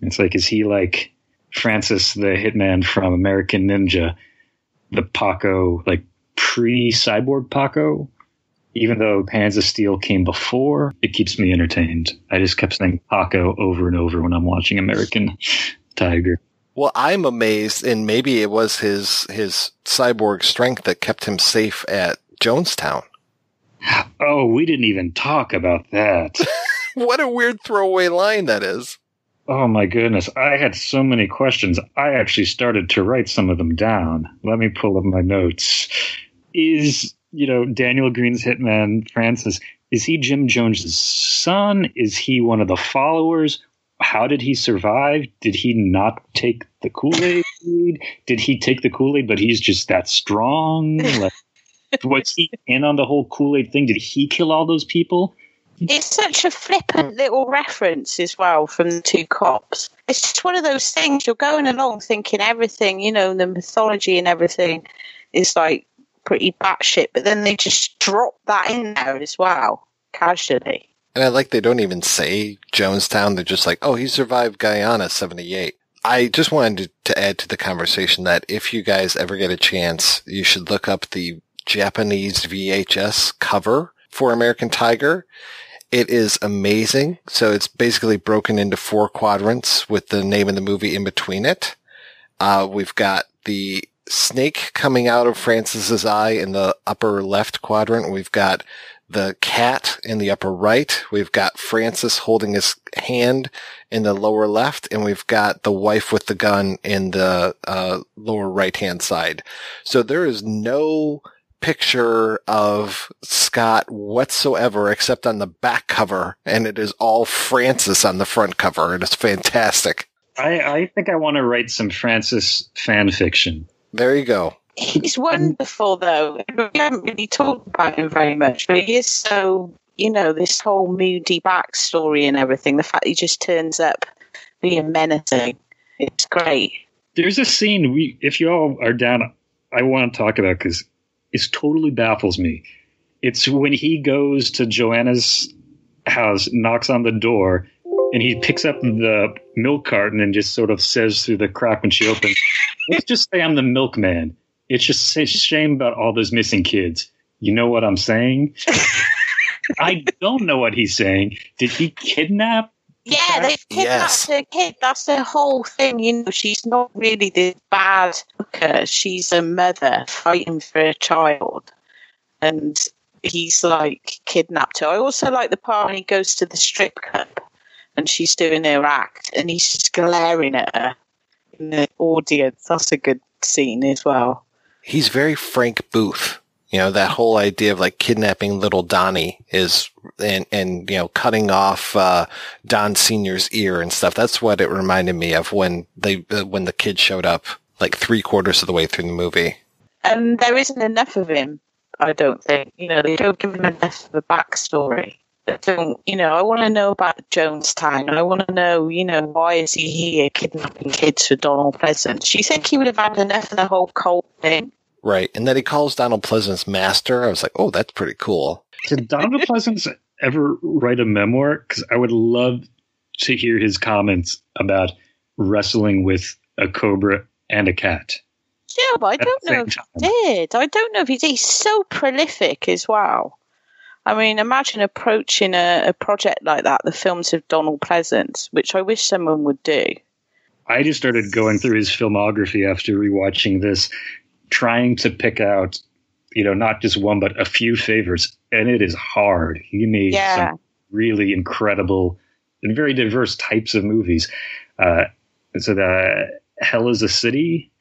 And it's like, is he like Francis the hitman from American Ninja, the Paco, like pre cyborg Paco? Even though Hands of Steel came before, it keeps me entertained. I just kept saying Paco over and over when I'm watching American Tiger. Well, I'm amazed, and maybe it was his his cyborg strength that kept him safe at Jonestown. Oh, we didn't even talk about that. what a weird throwaway line that is. Oh my goodness. I had so many questions. I actually started to write some of them down. Let me pull up my notes. Is, you know, Daniel Greene's hitman, Francis, is he Jim Jones's son? Is he one of the followers? How did he survive? Did he not take the Kool Aid? did he take the Kool Aid, but he's just that strong? Like, was he in on the whole Kool Aid thing? Did he kill all those people? It's such a flippant little reference as well from the two cops. It's just one of those things you're going along thinking everything, you know, the mythology and everything is like pretty batshit, but then they just drop that in there as well, casually. And I like they don't even say Jonestown. They're just like, oh, he survived Guyana 78. I just wanted to, add to the conversation that if you guys ever get a chance, you should look up the Japanese VHS cover for American Tiger. It is amazing. So it's basically broken into four quadrants with the name of the movie in between it. Uh, we've got the snake coming out of Francis's eye in the upper left quadrant. We've got the cat in the upper right. We've got Francis holding his hand in the lower left, and we've got the wife with the gun in the uh, lower right hand side. So there is no picture of Scott whatsoever except on the back cover, and it is all Francis on the front cover, and it's fantastic. I, I think I want to write some Francis fan fiction. There you go. He's wonderful, though. We haven't really talked about him very much, but he is so, you know, this whole moody backstory and everything. The fact he just turns up being menacing. It's great. There's a scene we, if you all are down, I want to talk about because it totally baffles me. It's when he goes to Joanna's house, knocks on the door, and he picks up the milk carton and just sort of says through the crack when she opens, "Let's just say I'm the milkman." It's just a shame about all those missing kids. You know what I'm saying? I don't know what he's saying. Did he kidnap? Yeah, they've kidnapped her kid. That's the whole thing. You know, she's not really this bad hooker. She's a mother fighting for a child. And he's like kidnapped her. I also like the part when he goes to the strip club and she's doing her act and he's just glaring at her. In the audience. That's a good scene as well. He's very Frank Booth. You know, that whole idea of like kidnapping little Donnie is, and, and, you know, cutting off, uh, Don Sr.'s ear and stuff. That's what it reminded me of when they, uh, when the kid showed up like three quarters of the way through the movie. And there isn't enough of him, I don't think. You know, they don't give him enough of a backstory. They don't, you know, I want to know about Jonestown. I want to know, you know, why is he here kidnapping kids for Donald Pleasence? Do you think he would have had enough of the whole cult thing? Right. And then he calls Donald Pleasence master. I was like, oh, that's pretty cool. Did Donald Pleasence ever write a memoir? Because I would love to hear his comments about wrestling with a cobra and a cat. Yeah, but I don't know if he did. I don't know if he's, he's so prolific as well. I mean, imagine approaching a, a project like that, the films of Donald Pleasence, which I wish someone would do. I just started going through his filmography after rewatching this, trying to pick out, you know, not just one, but a few favorites. And it is hard. He made Yeah. some really incredible and very diverse types of movies. Uh, so the Hell is a City,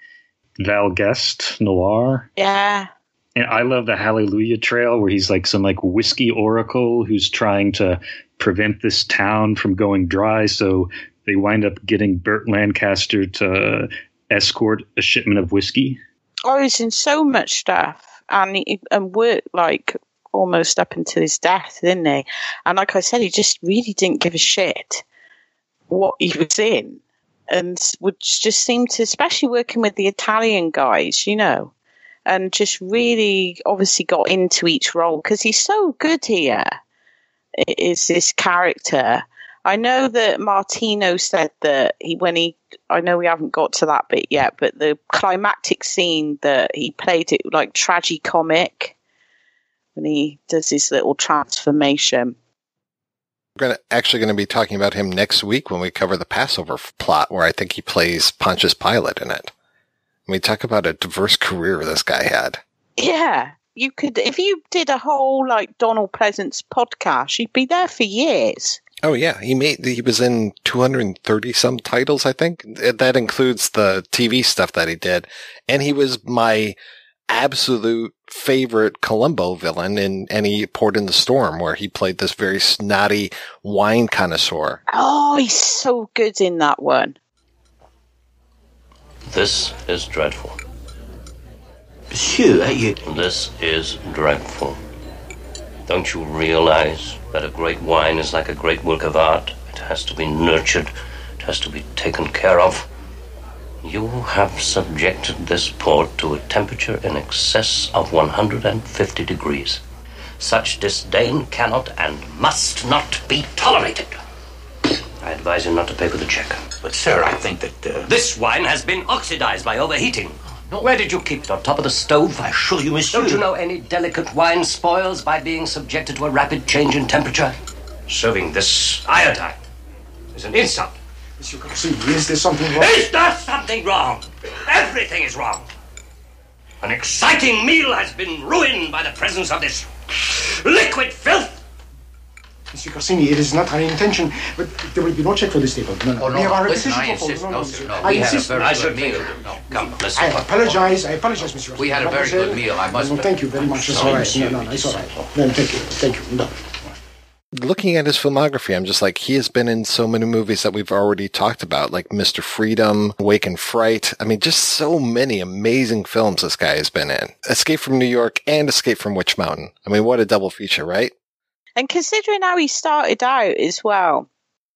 Val Guest, Noir. Yeah. And I love the Hallelujah Trail, where he's like some like whiskey oracle who's trying to prevent this town from going dry. So they wind up getting Burt Lancaster to escort a shipment of whiskey. Oh, I was in so much stuff and he, and worked like almost up until his death, didn't he? And like I said, he just really didn't give a shit what he was in, and would just seem to, especially working with the Italian guys, you know, and just really obviously got into each role because he's so good here. Is this character? I know that Martino said that he when he I know we haven't got to that bit yet, but the climactic scene that he played it like tragicomic when he does his little transformation. We're gonna, actually going to be talking about him next week when we cover the Passover plot, where I think he plays Pontius Pilate in it. We talk about a diverse career this guy had. Yeah, you could if you did a whole like Donald Pleasence podcast, you'd be there for years. Oh yeah, he made he was in 230 some titles, I think. That includes the TV stuff that he did, and he was my absolute favorite Columbo villain in any Port in the Storm, where he played this very snotty wine connoisseur. Oh, he's so good in that one. This is dreadful. Monsieur, you... This is dreadful. Don't you realize that a great wine is like a great work of art? It has to be nurtured, it has to be taken care of. You have subjected this port to a temperature in excess of 150 degrees. Such disdain cannot and must not be tolerated. I advise you not to pay for the check. But, sir, I think that. Uh... This wine has been oxidized by overheating. Where did you keep it? On top of the stove? I assure you, monsieur. Don't you know any delicate wine spoils by being subjected to a rapid change in temperature? Serving this iodine is an insult. Monsieur Corsini, is there something wrong? Is there something wrong? Everything is wrong. An exciting meal has been ruined by the presence of this liquid filth. Monsieur Corsini, it is not our intention, but there will be no check for this table. No, no. Oh, no, we have our listen, decision I insist. No, No, no, sir, monsieur. no. I We had a insist. very I good meal. No, come, listen. I apologize. I apologize, monsieur. We had a very good meal, I must No, thank you very much. It's all right. No, no, no, it's all right. No, thank you. Thank you. No. Looking at his filmography, I'm just like, he has been in so many movies that we've already talked about, like Mr. Freedom, Wake in Fright. I mean, just so many amazing films this guy has been in. Escape from New York and Escape from Witch Mountain. I mean, what a double feature, right? And considering how he started out as well,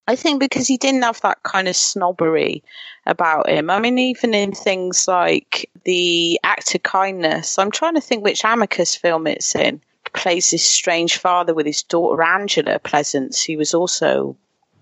I think because he didn't have that kind of snobbery about him. I mean, even in things like the act of kindness, I'm trying to think which Amicus film it's in. Plays this strange father with his daughter Angela Pleasence, who was also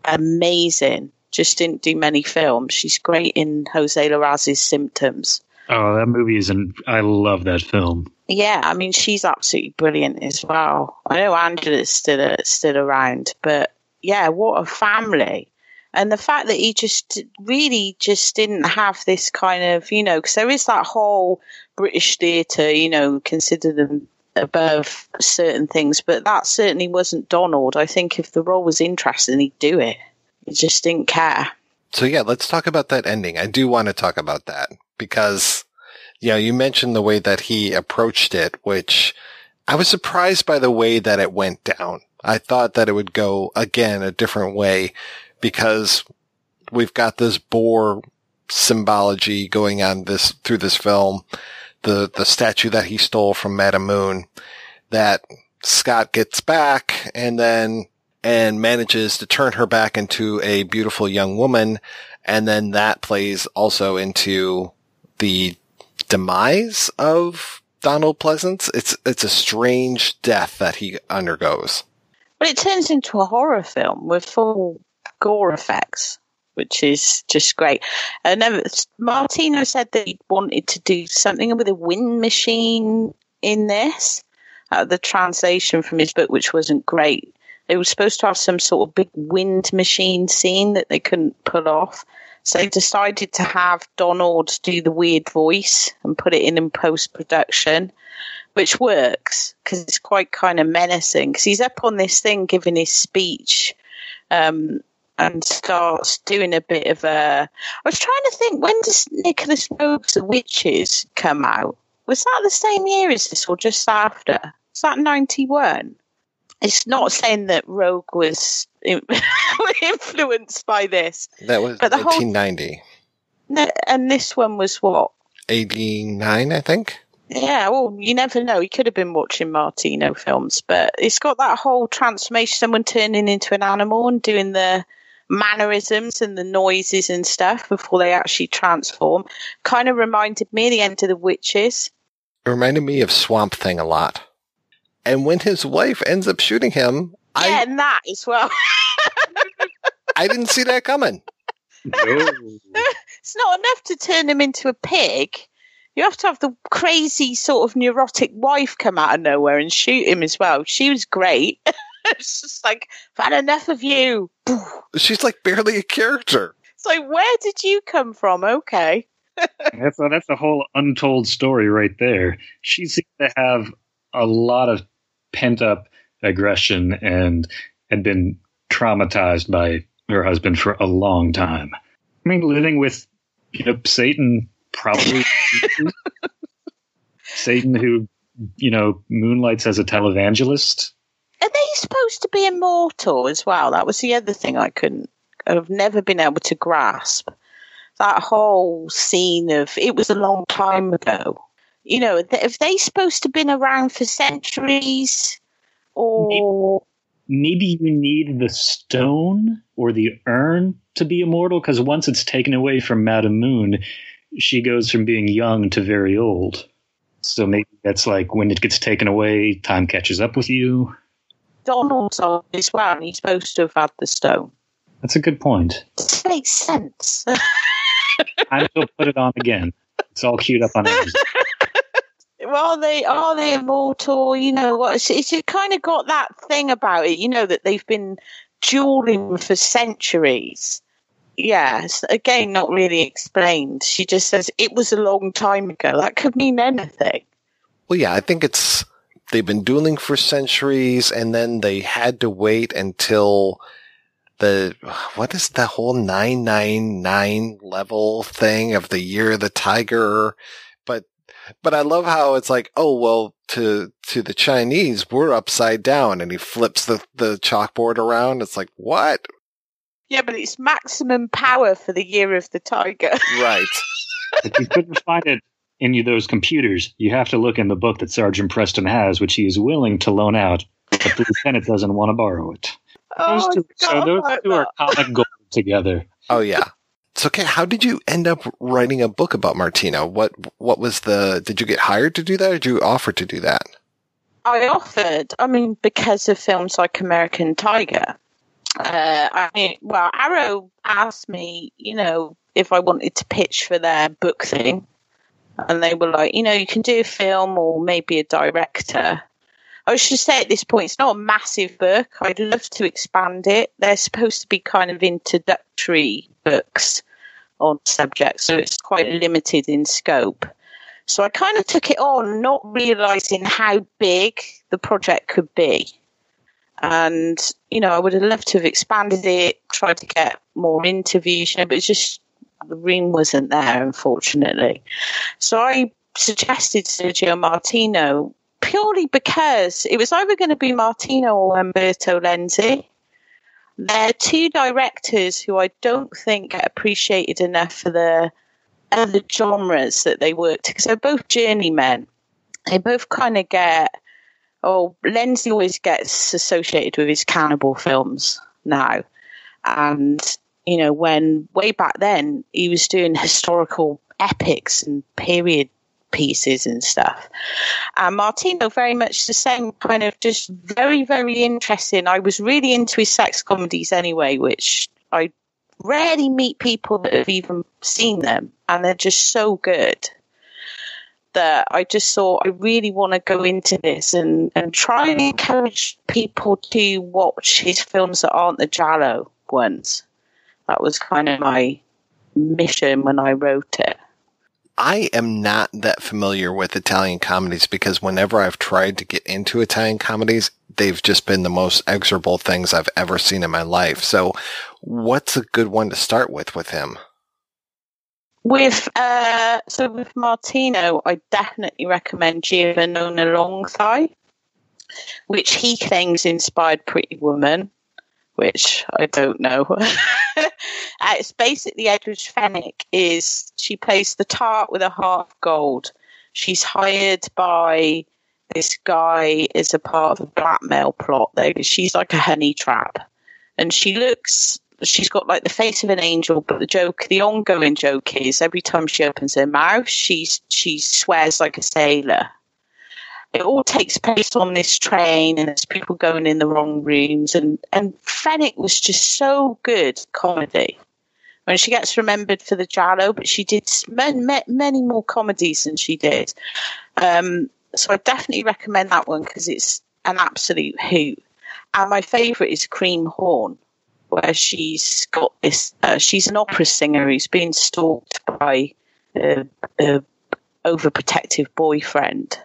amazing. Just didn't do many films. She's great in Jose Larraz's Symptoms. Oh, that movie is an. I love that film. Yeah, I mean she's absolutely brilliant as well. I know Angela's still uh, still around, but yeah, what a family! And the fact that he just really just didn't have this kind of you know because there is that whole British theatre you know consider them above certain things, but that certainly wasn't Donald. I think if the role was interesting, he'd do it. He just didn't care. So yeah, let's talk about that ending. I do want to talk about that because, you know, you mentioned the way that he approached it, which I was surprised by the way that it went down. I thought that it would go again a different way because we've got this boar symbology going on this through this film. The, the statue that he stole from Madame Moon that Scott gets back and then, and manages to turn her back into a beautiful young woman. And then that plays also into the demise of Donald Pleasence. It's, it's a strange death that he undergoes. But it turns into a horror film with full gore effects, which is just great. And then Martino said that he wanted to do something with a wind machine in this. Uh, the translation from his book, which wasn't great. They were supposed to have some sort of big wind machine scene that they couldn't pull off. So decided to have Donald do the weird voice and put it in in post production, which works because it's quite kind of menacing. Because he's up on this thing giving his speech um, and starts doing a bit of a. I was trying to think when does Nicolas Roeg's The Witches come out? Was that the same year as this or just after? Is that 91? It's not saying that Roeg was influenced by this. That was But the 1990. No, and this one was what? 89, I think. Yeah, well, you never know. He could have been watching Martino films, but it's got that whole transformation, someone turning into an animal and doing the mannerisms and the noises and stuff before they actually transform. Kind of reminded me of the end of the witches. It reminded me of Swamp Thing a lot. And when his wife ends up shooting him, yeah, and that as well. I didn't see that coming. No. it's not enough to turn him into a pig. You have to have the crazy sort of neurotic wife come out of nowhere and shoot him as well. She was great. it's just like, I've had enough of you. She's like barely a character. It's like, where did you come from? Okay. that's a, that's a whole untold story right there. She seems to have a lot of pent up aggression and had been traumatized by her husband for a long time. I mean, living with you know Satan probably Satan who you know moonlights as a televangelist. Are they supposed to be immortal as well? That was the other thing I couldn't. I've never been able to grasp that whole scene of it was a long time ago. You know, if they supposed to have been around for centuries, or maybe you need the stone or the urn to be immortal because once it's taken away from Madame Moon, she goes from being young to very old. So maybe that's like when it gets taken away, time catches up with you. Donald's old as well, and he's supposed to have had the stone. That's a good point. This makes sense. I will put it on again. It's all queued up on Amazon. are they are they immortal? You know what? It's, it's kind of got that thing about it. You know that they've been dueling for centuries. Yes, again, not really explained. She just says it was a long time ago. That could mean anything. Well, yeah, I think it's they've been dueling for centuries, and then they had to wait until the what is the whole nine nine nine level thing of the year of the tiger but but I love how it's like, oh well, to to the Chinese, we're upside down, and he flips the the chalkboard around. It's like what? Yeah, but it's maximum power for the year of the tiger. Right. if you couldn't find it in those computers, you have to look in the book that Sergeant Preston has, which he is willing to loan out, but the lieutenant doesn't want to borrow it. Oh, those two, so those two are comic gold together. Oh yeah. So, okay, how did you end up writing a book about Martino? What what was the? Did you get hired to do that, or did you offer to do that? I offered. I mean, because of films like American Tiger. Uh, I mean, well, Arrow asked me, you know, if I wanted to pitch for their book thing, and they were like, you know, you can do a film or maybe a director. I should say at this point, it's not a massive book. I'd love to expand it. They're supposed to be kind of introductory books on subjects, so it's quite limited in scope. So I kind of took it on, not realizing how big the project could be. And, you know, I would have loved to have expanded it, tried to get more interviews, you know, but it's just the room wasn't there, unfortunately. So I suggested Sergio Martino purely because it was either going to be Martino or Umberto Lenzi. They're two directors who I don't think get appreciated enough for the other genres that they worked because they're both journeymen. They both kind of get oh, Lenzi always gets associated with his cannibal films now, and you know when way back then he was doing historical epics and period pieces and stuff. And Martino, very much the same kind of just very, very interesting. I was really into his sex comedies anyway, which I rarely meet people that have even seen them, and they're just so good that I just thought I really want to go into this and, and try and encourage people to watch his films that aren't the Giallo ones. That was kind of my mission when I wrote it. I am not that familiar with Italian comedies because whenever I've tried to get into Italian comedies, they've just been the most execrable things I've ever seen in my life. So, what's a good one to start with with him? With uh, so with Martino, I definitely recommend Giovannona Longthigh, which he claims inspired Pretty Woman which I don't know. it's basically Edwige Fenech is she plays the tart with a heart of gold. She's hired by this guy as a part of a blackmail plot. Though she's like a honey trap, and she looks. She's got like the face of an angel, but the joke, the ongoing joke is every time she opens her mouth, she's she swears like a sailor it all takes place on this train and there's people going in the wrong rooms and and Fenech was just so good comedy. When she gets remembered for the Giallo but she did many, many more comedies than she did. Um, so I definitely recommend that one because it's an absolute hoot. And my favourite is Cream Horn where she's got this uh, she's an opera singer who's been stalked by a, a overprotective boyfriend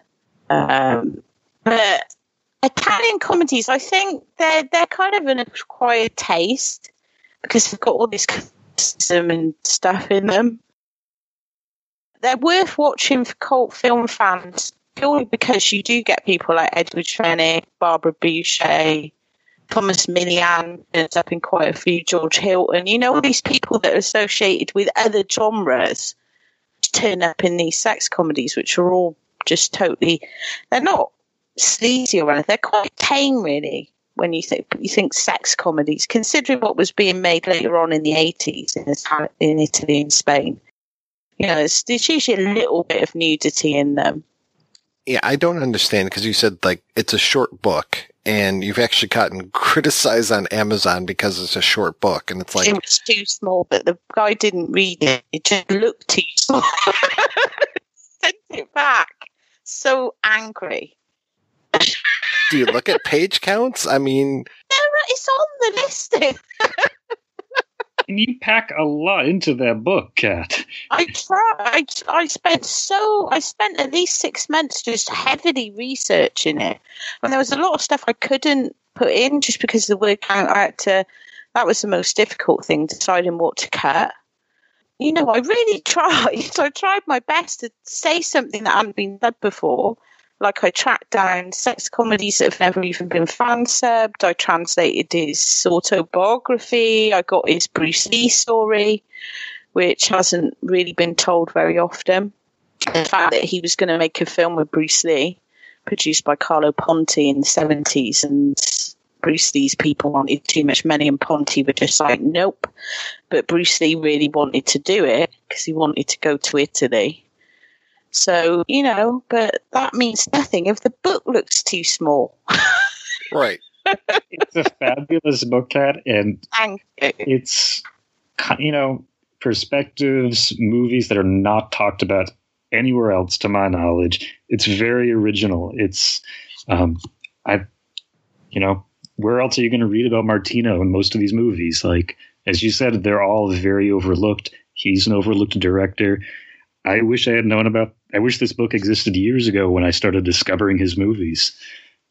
um, but Italian comedies, I think they're they're kind of an acquired taste because they've got all this custom and stuff in them. They're worth watching for cult film fans purely because you do get people like Edwige Fenech, Barbara Bouchet, Tomas Milian ends up in quite a few, George Hilton. You know, all these people that are associated with other genres turn up in these sex comedies, which are all just totally. They're not sleazy or anything. They're quite tame, really. When you think you think sex comedies, considering what was being made later on in the eighties in, in Italy and Spain, you know, there's, there's usually a little bit of nudity in them. Yeah, I don't understand because you said like it's a short book, and you've actually gotten criticized on Amazon because it's a short book, and it's like it was too small, but the guy didn't read it; it just looked too small. Sent it back so angry. Do you look at page counts? I mean, no, it's on the listing. you pack a lot into that book, Kat. I tried. I spent so. I spent at least six months just heavily researching it, and there was a lot of stuff I couldn't put in just because the word count. I had to. That was the most difficult thing, deciding what to cut you know, I really tried. I tried my best to say something that hadn't been said before. Like I tracked down sex comedies that have never even been fan subbed. I translated his autobiography. I got his Bruce Lee story, which hasn't really been told very often. The fact that he was going to make a film with Bruce Lee, produced by Carlo Ponti in the 70s, and Bruce Lee's people wanted too much money, and Ponti were just like, nope. But Bruce Lee really wanted to do it because he wanted to go to Italy. So, you know, but that means nothing if the book looks too small. right. it's a fabulous book, Kat, and Thank you. it's, you know, perspectives, movies that are not talked about anywhere else, to my knowledge. It's very original. It's, um, I, you know, where else are you going to read about Martino in most of these movies? Like, as you said, they're all very overlooked. He's an overlooked director. I wish I had known about. I wish this book existed years ago when I started discovering his movies.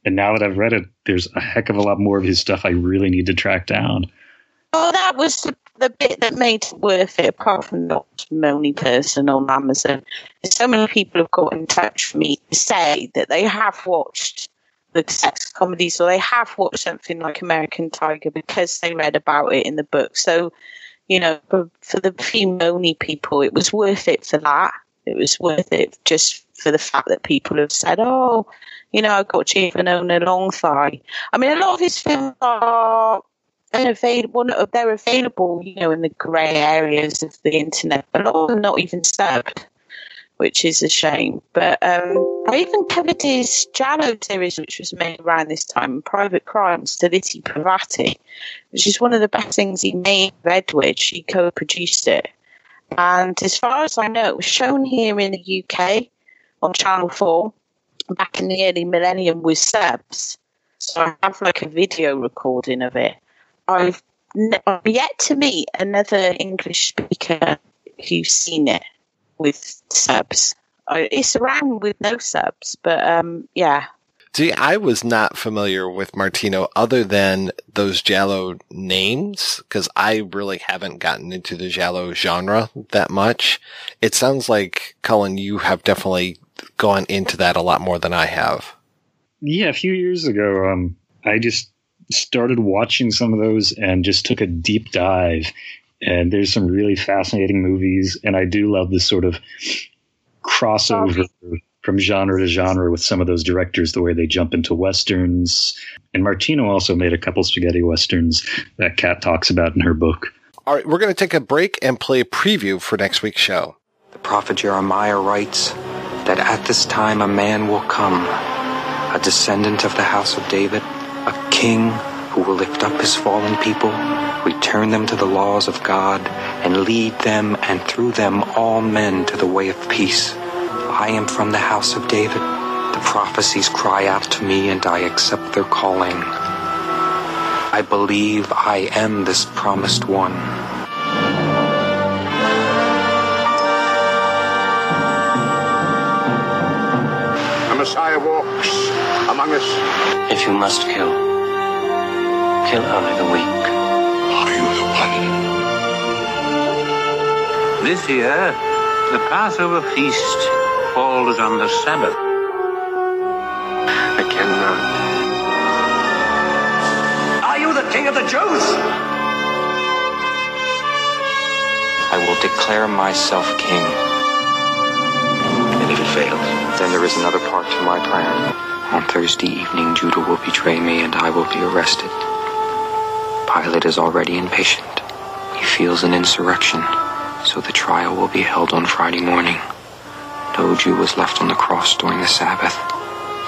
And now that I've read it, there's a heck of a lot more of his stuff I really need to track down. Oh, that was the, bit that made it worth it, apart from not the only person on Amazon. So many people have got in touch with me to say that they have watched the sex comedies or they have watched something like American Tiger because they read about it in the book. So, you know, for, for the few Moni people, it was worth it for that. It was worth it just for the fact that people have said, oh, you know, I've got Giovannona Longthigh. I mean, a lot of his films are unavailable. They're available, you know, in the grey areas of the internet, but a lot of them not even subbed, which is a shame. But um, I even covered his Giallo series, which was made around this time, Private Crimes, Delitti Privati, which is one of the best things he made with Edwige. He co-produced it. And as far as I know, it was shown here in the UK on Channel 4 back in the early millennium with subs. So I have like a video recording of it. I've yet to meet another English speaker who's seen it with subs. I, it's around with no subs, but um, yeah. See, I was not familiar with Martino other than those Giallo names because I really haven't gotten into the Giallo genre that much. It sounds like, Cullen, you have definitely gone into that a lot more than I have. Yeah, a few years ago, um, I just started watching some of those and just took a deep dive. And there's some really fascinating movies, and I do love this sort of crossover from genre to genre with some of those directors, the way they jump into westerns. And Martino also made a couple spaghetti westerns that Kat talks about in her book. All right, we're going to take a break and play a preview for next week's show. The prophet Jeremiah writes that at this time a man will come, a descendant of the house of David, a king who will lift up his fallen people, return them to the laws of God, and lead them and through them all men to the way of peace. I am from the house of David. The prophecies cry out to me, and I accept their calling. I believe I am this promised one. The Messiah walks among us. If you must kill, kill only the weak. Are you the one? This year, the Passover feast falls on the Sabbath. I cannot. Are you the king of the Jews? I will declare myself king. And if it fails? Then there is another part to my plan. On Thursday evening, Judah will betray me and I will be arrested. Pilate is already impatient. He feels an insurrection, so the trial will be held on Friday morning. No Jew was left on the cross during the Sabbath.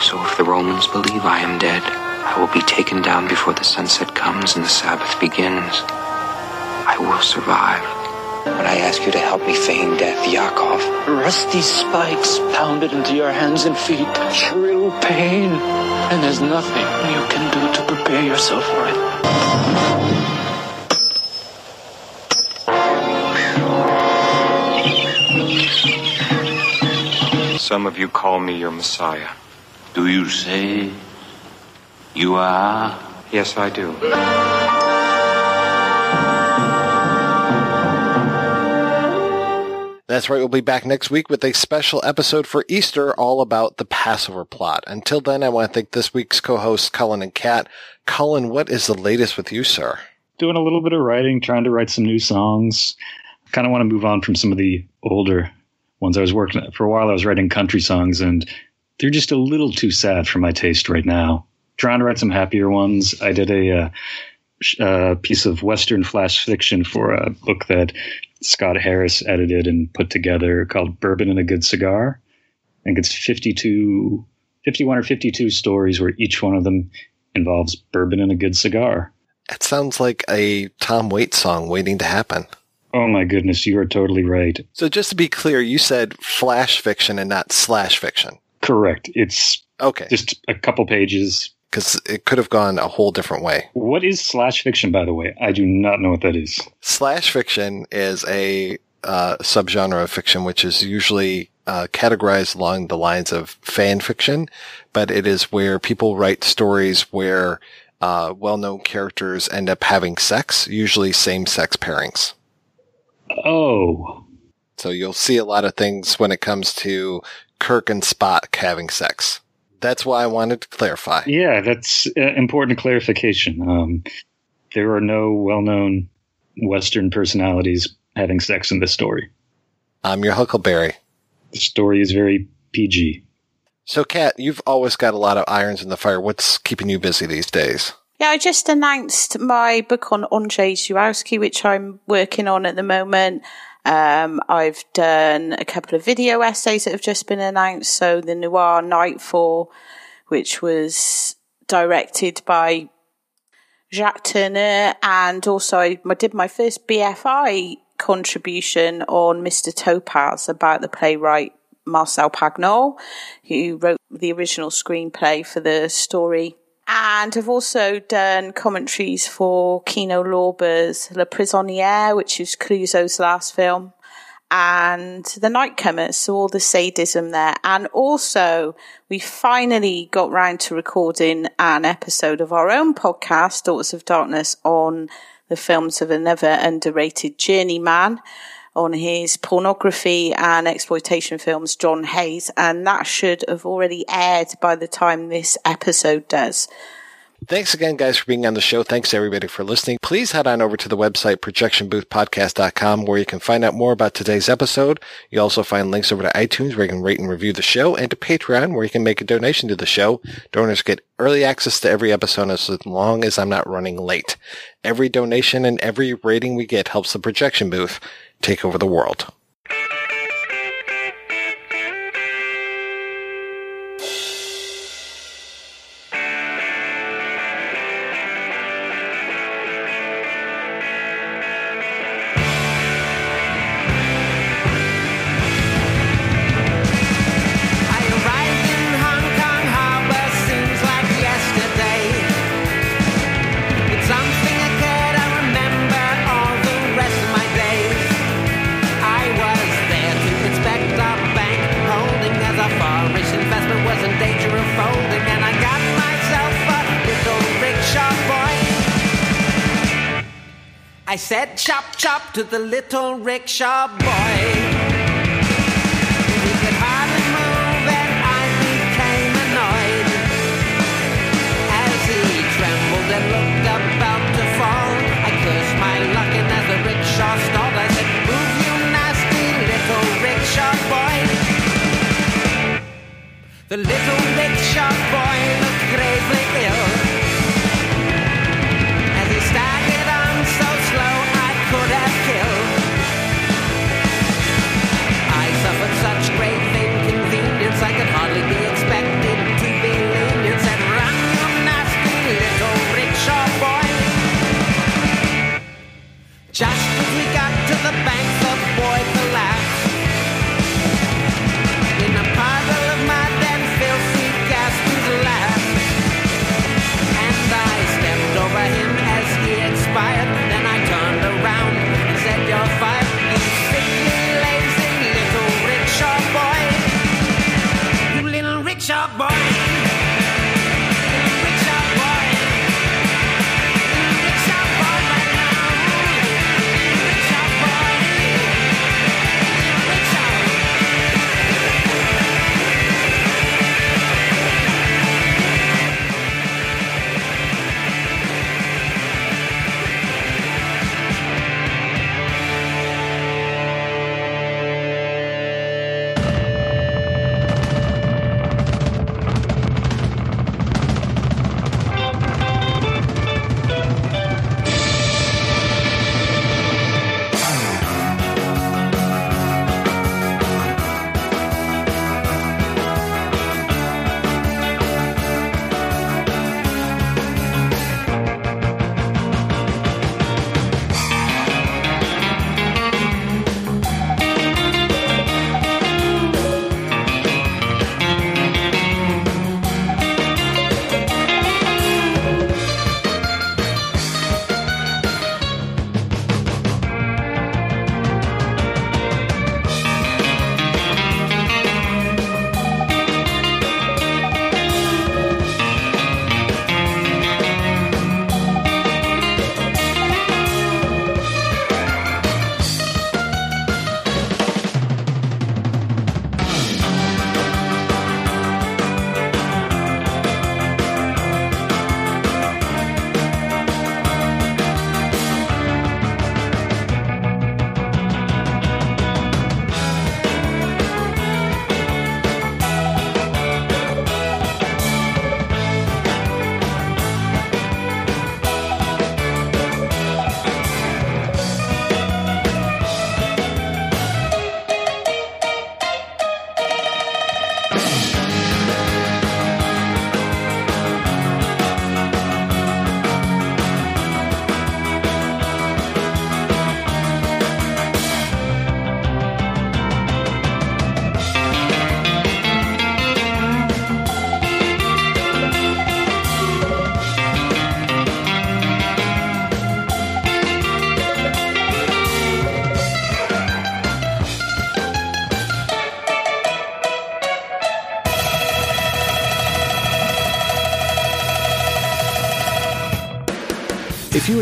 So if the Romans believe I am dead, I will be taken down before the sunset comes and the Sabbath begins. I will survive. But I ask you to help me feign death, Yakov. Rusty spikes pounded into your hands and feet. Shrill pain. And there's nothing you can do to prepare yourself for it. Some of you call me your Messiah. Do you say you are? Yes, I do. That's right. We'll be back next week with a special episode for Easter all about the Passover plot. Until then, I want to thank this week's co-hosts, Cullen and Kat. Cullen, what is the latest with you, sir? Doing a little bit of writing, trying to write some new songs. Kind of want to move on from some of the older ones I was working. For a while, I was writing country songs, and they're just a little too sad for my taste right now. Trying to write some happier ones. I did a uh, uh, piece of Western flash fiction for a book that Scott Harris edited and put together called Bourbon and a Good Cigar. I think it's 52, 51 or 52 stories where each one of them involves bourbon and a good cigar. It sounds like a Tom Waits song waiting to happen. Oh my goodness, you are totally right. So just to be clear, you said flash fiction and not slash fiction. Correct. It's okay. Just a couple pages. Because it could have gone a whole different way. What is slash fiction, by the way? I do not know what that is. Slash fiction is a uh, subgenre of fiction, which is usually uh, categorized along the lines of fan fiction, but it is where people write stories where uh, well-known characters end up having sex, usually same-sex pairings. Oh. So you'll see a lot of things when it comes to Kirk and Spock having sex. That's why I wanted to clarify. Yeah, that's uh, important clarification. Um, there are no well-known Western personalities having sex in this story. I'm your Huckleberry. The story is very PG. So, Kat, you've always got a lot of irons in the fire. What's keeping you busy these days? Yeah, I just announced my book on Andrzej Żuławski, which I'm working on at the moment. Um, I've done a couple of video essays that have just been announced. So the Noir Nightfall, which was directed by Jacques Tourneur, and also I did my first BFI contribution on Mr. Topaze about the playwright Marcel Pagnol, who wrote the original screenplay for the story. And I've also done commentaries for Kino Lorber's La Prisonnière, which is Clouzot's last film, and The Nightcomers, so all the sadism there. And also, we finally got round to recording an episode of our own podcast, Daughters of Darkness, on the films of another underrated journeyman on his pornography and exploitation films, John Hayes, and that should have already aired by the time this episode does. Thanks again, guys, for being on the show. Thanks everybody for listening. Please head on over to the website projectionboothpodcast.com where you can find out more about today's episode. You also find links over to iTunes where you can rate and review the show and to Patreon where you can make a donation to the show. Donors get early access to every episode as long as I'm not running late. Every donation and every rating we get helps the projection booth take over the world. Said chop chop to the little rickshaw boy. He could hardly move and I became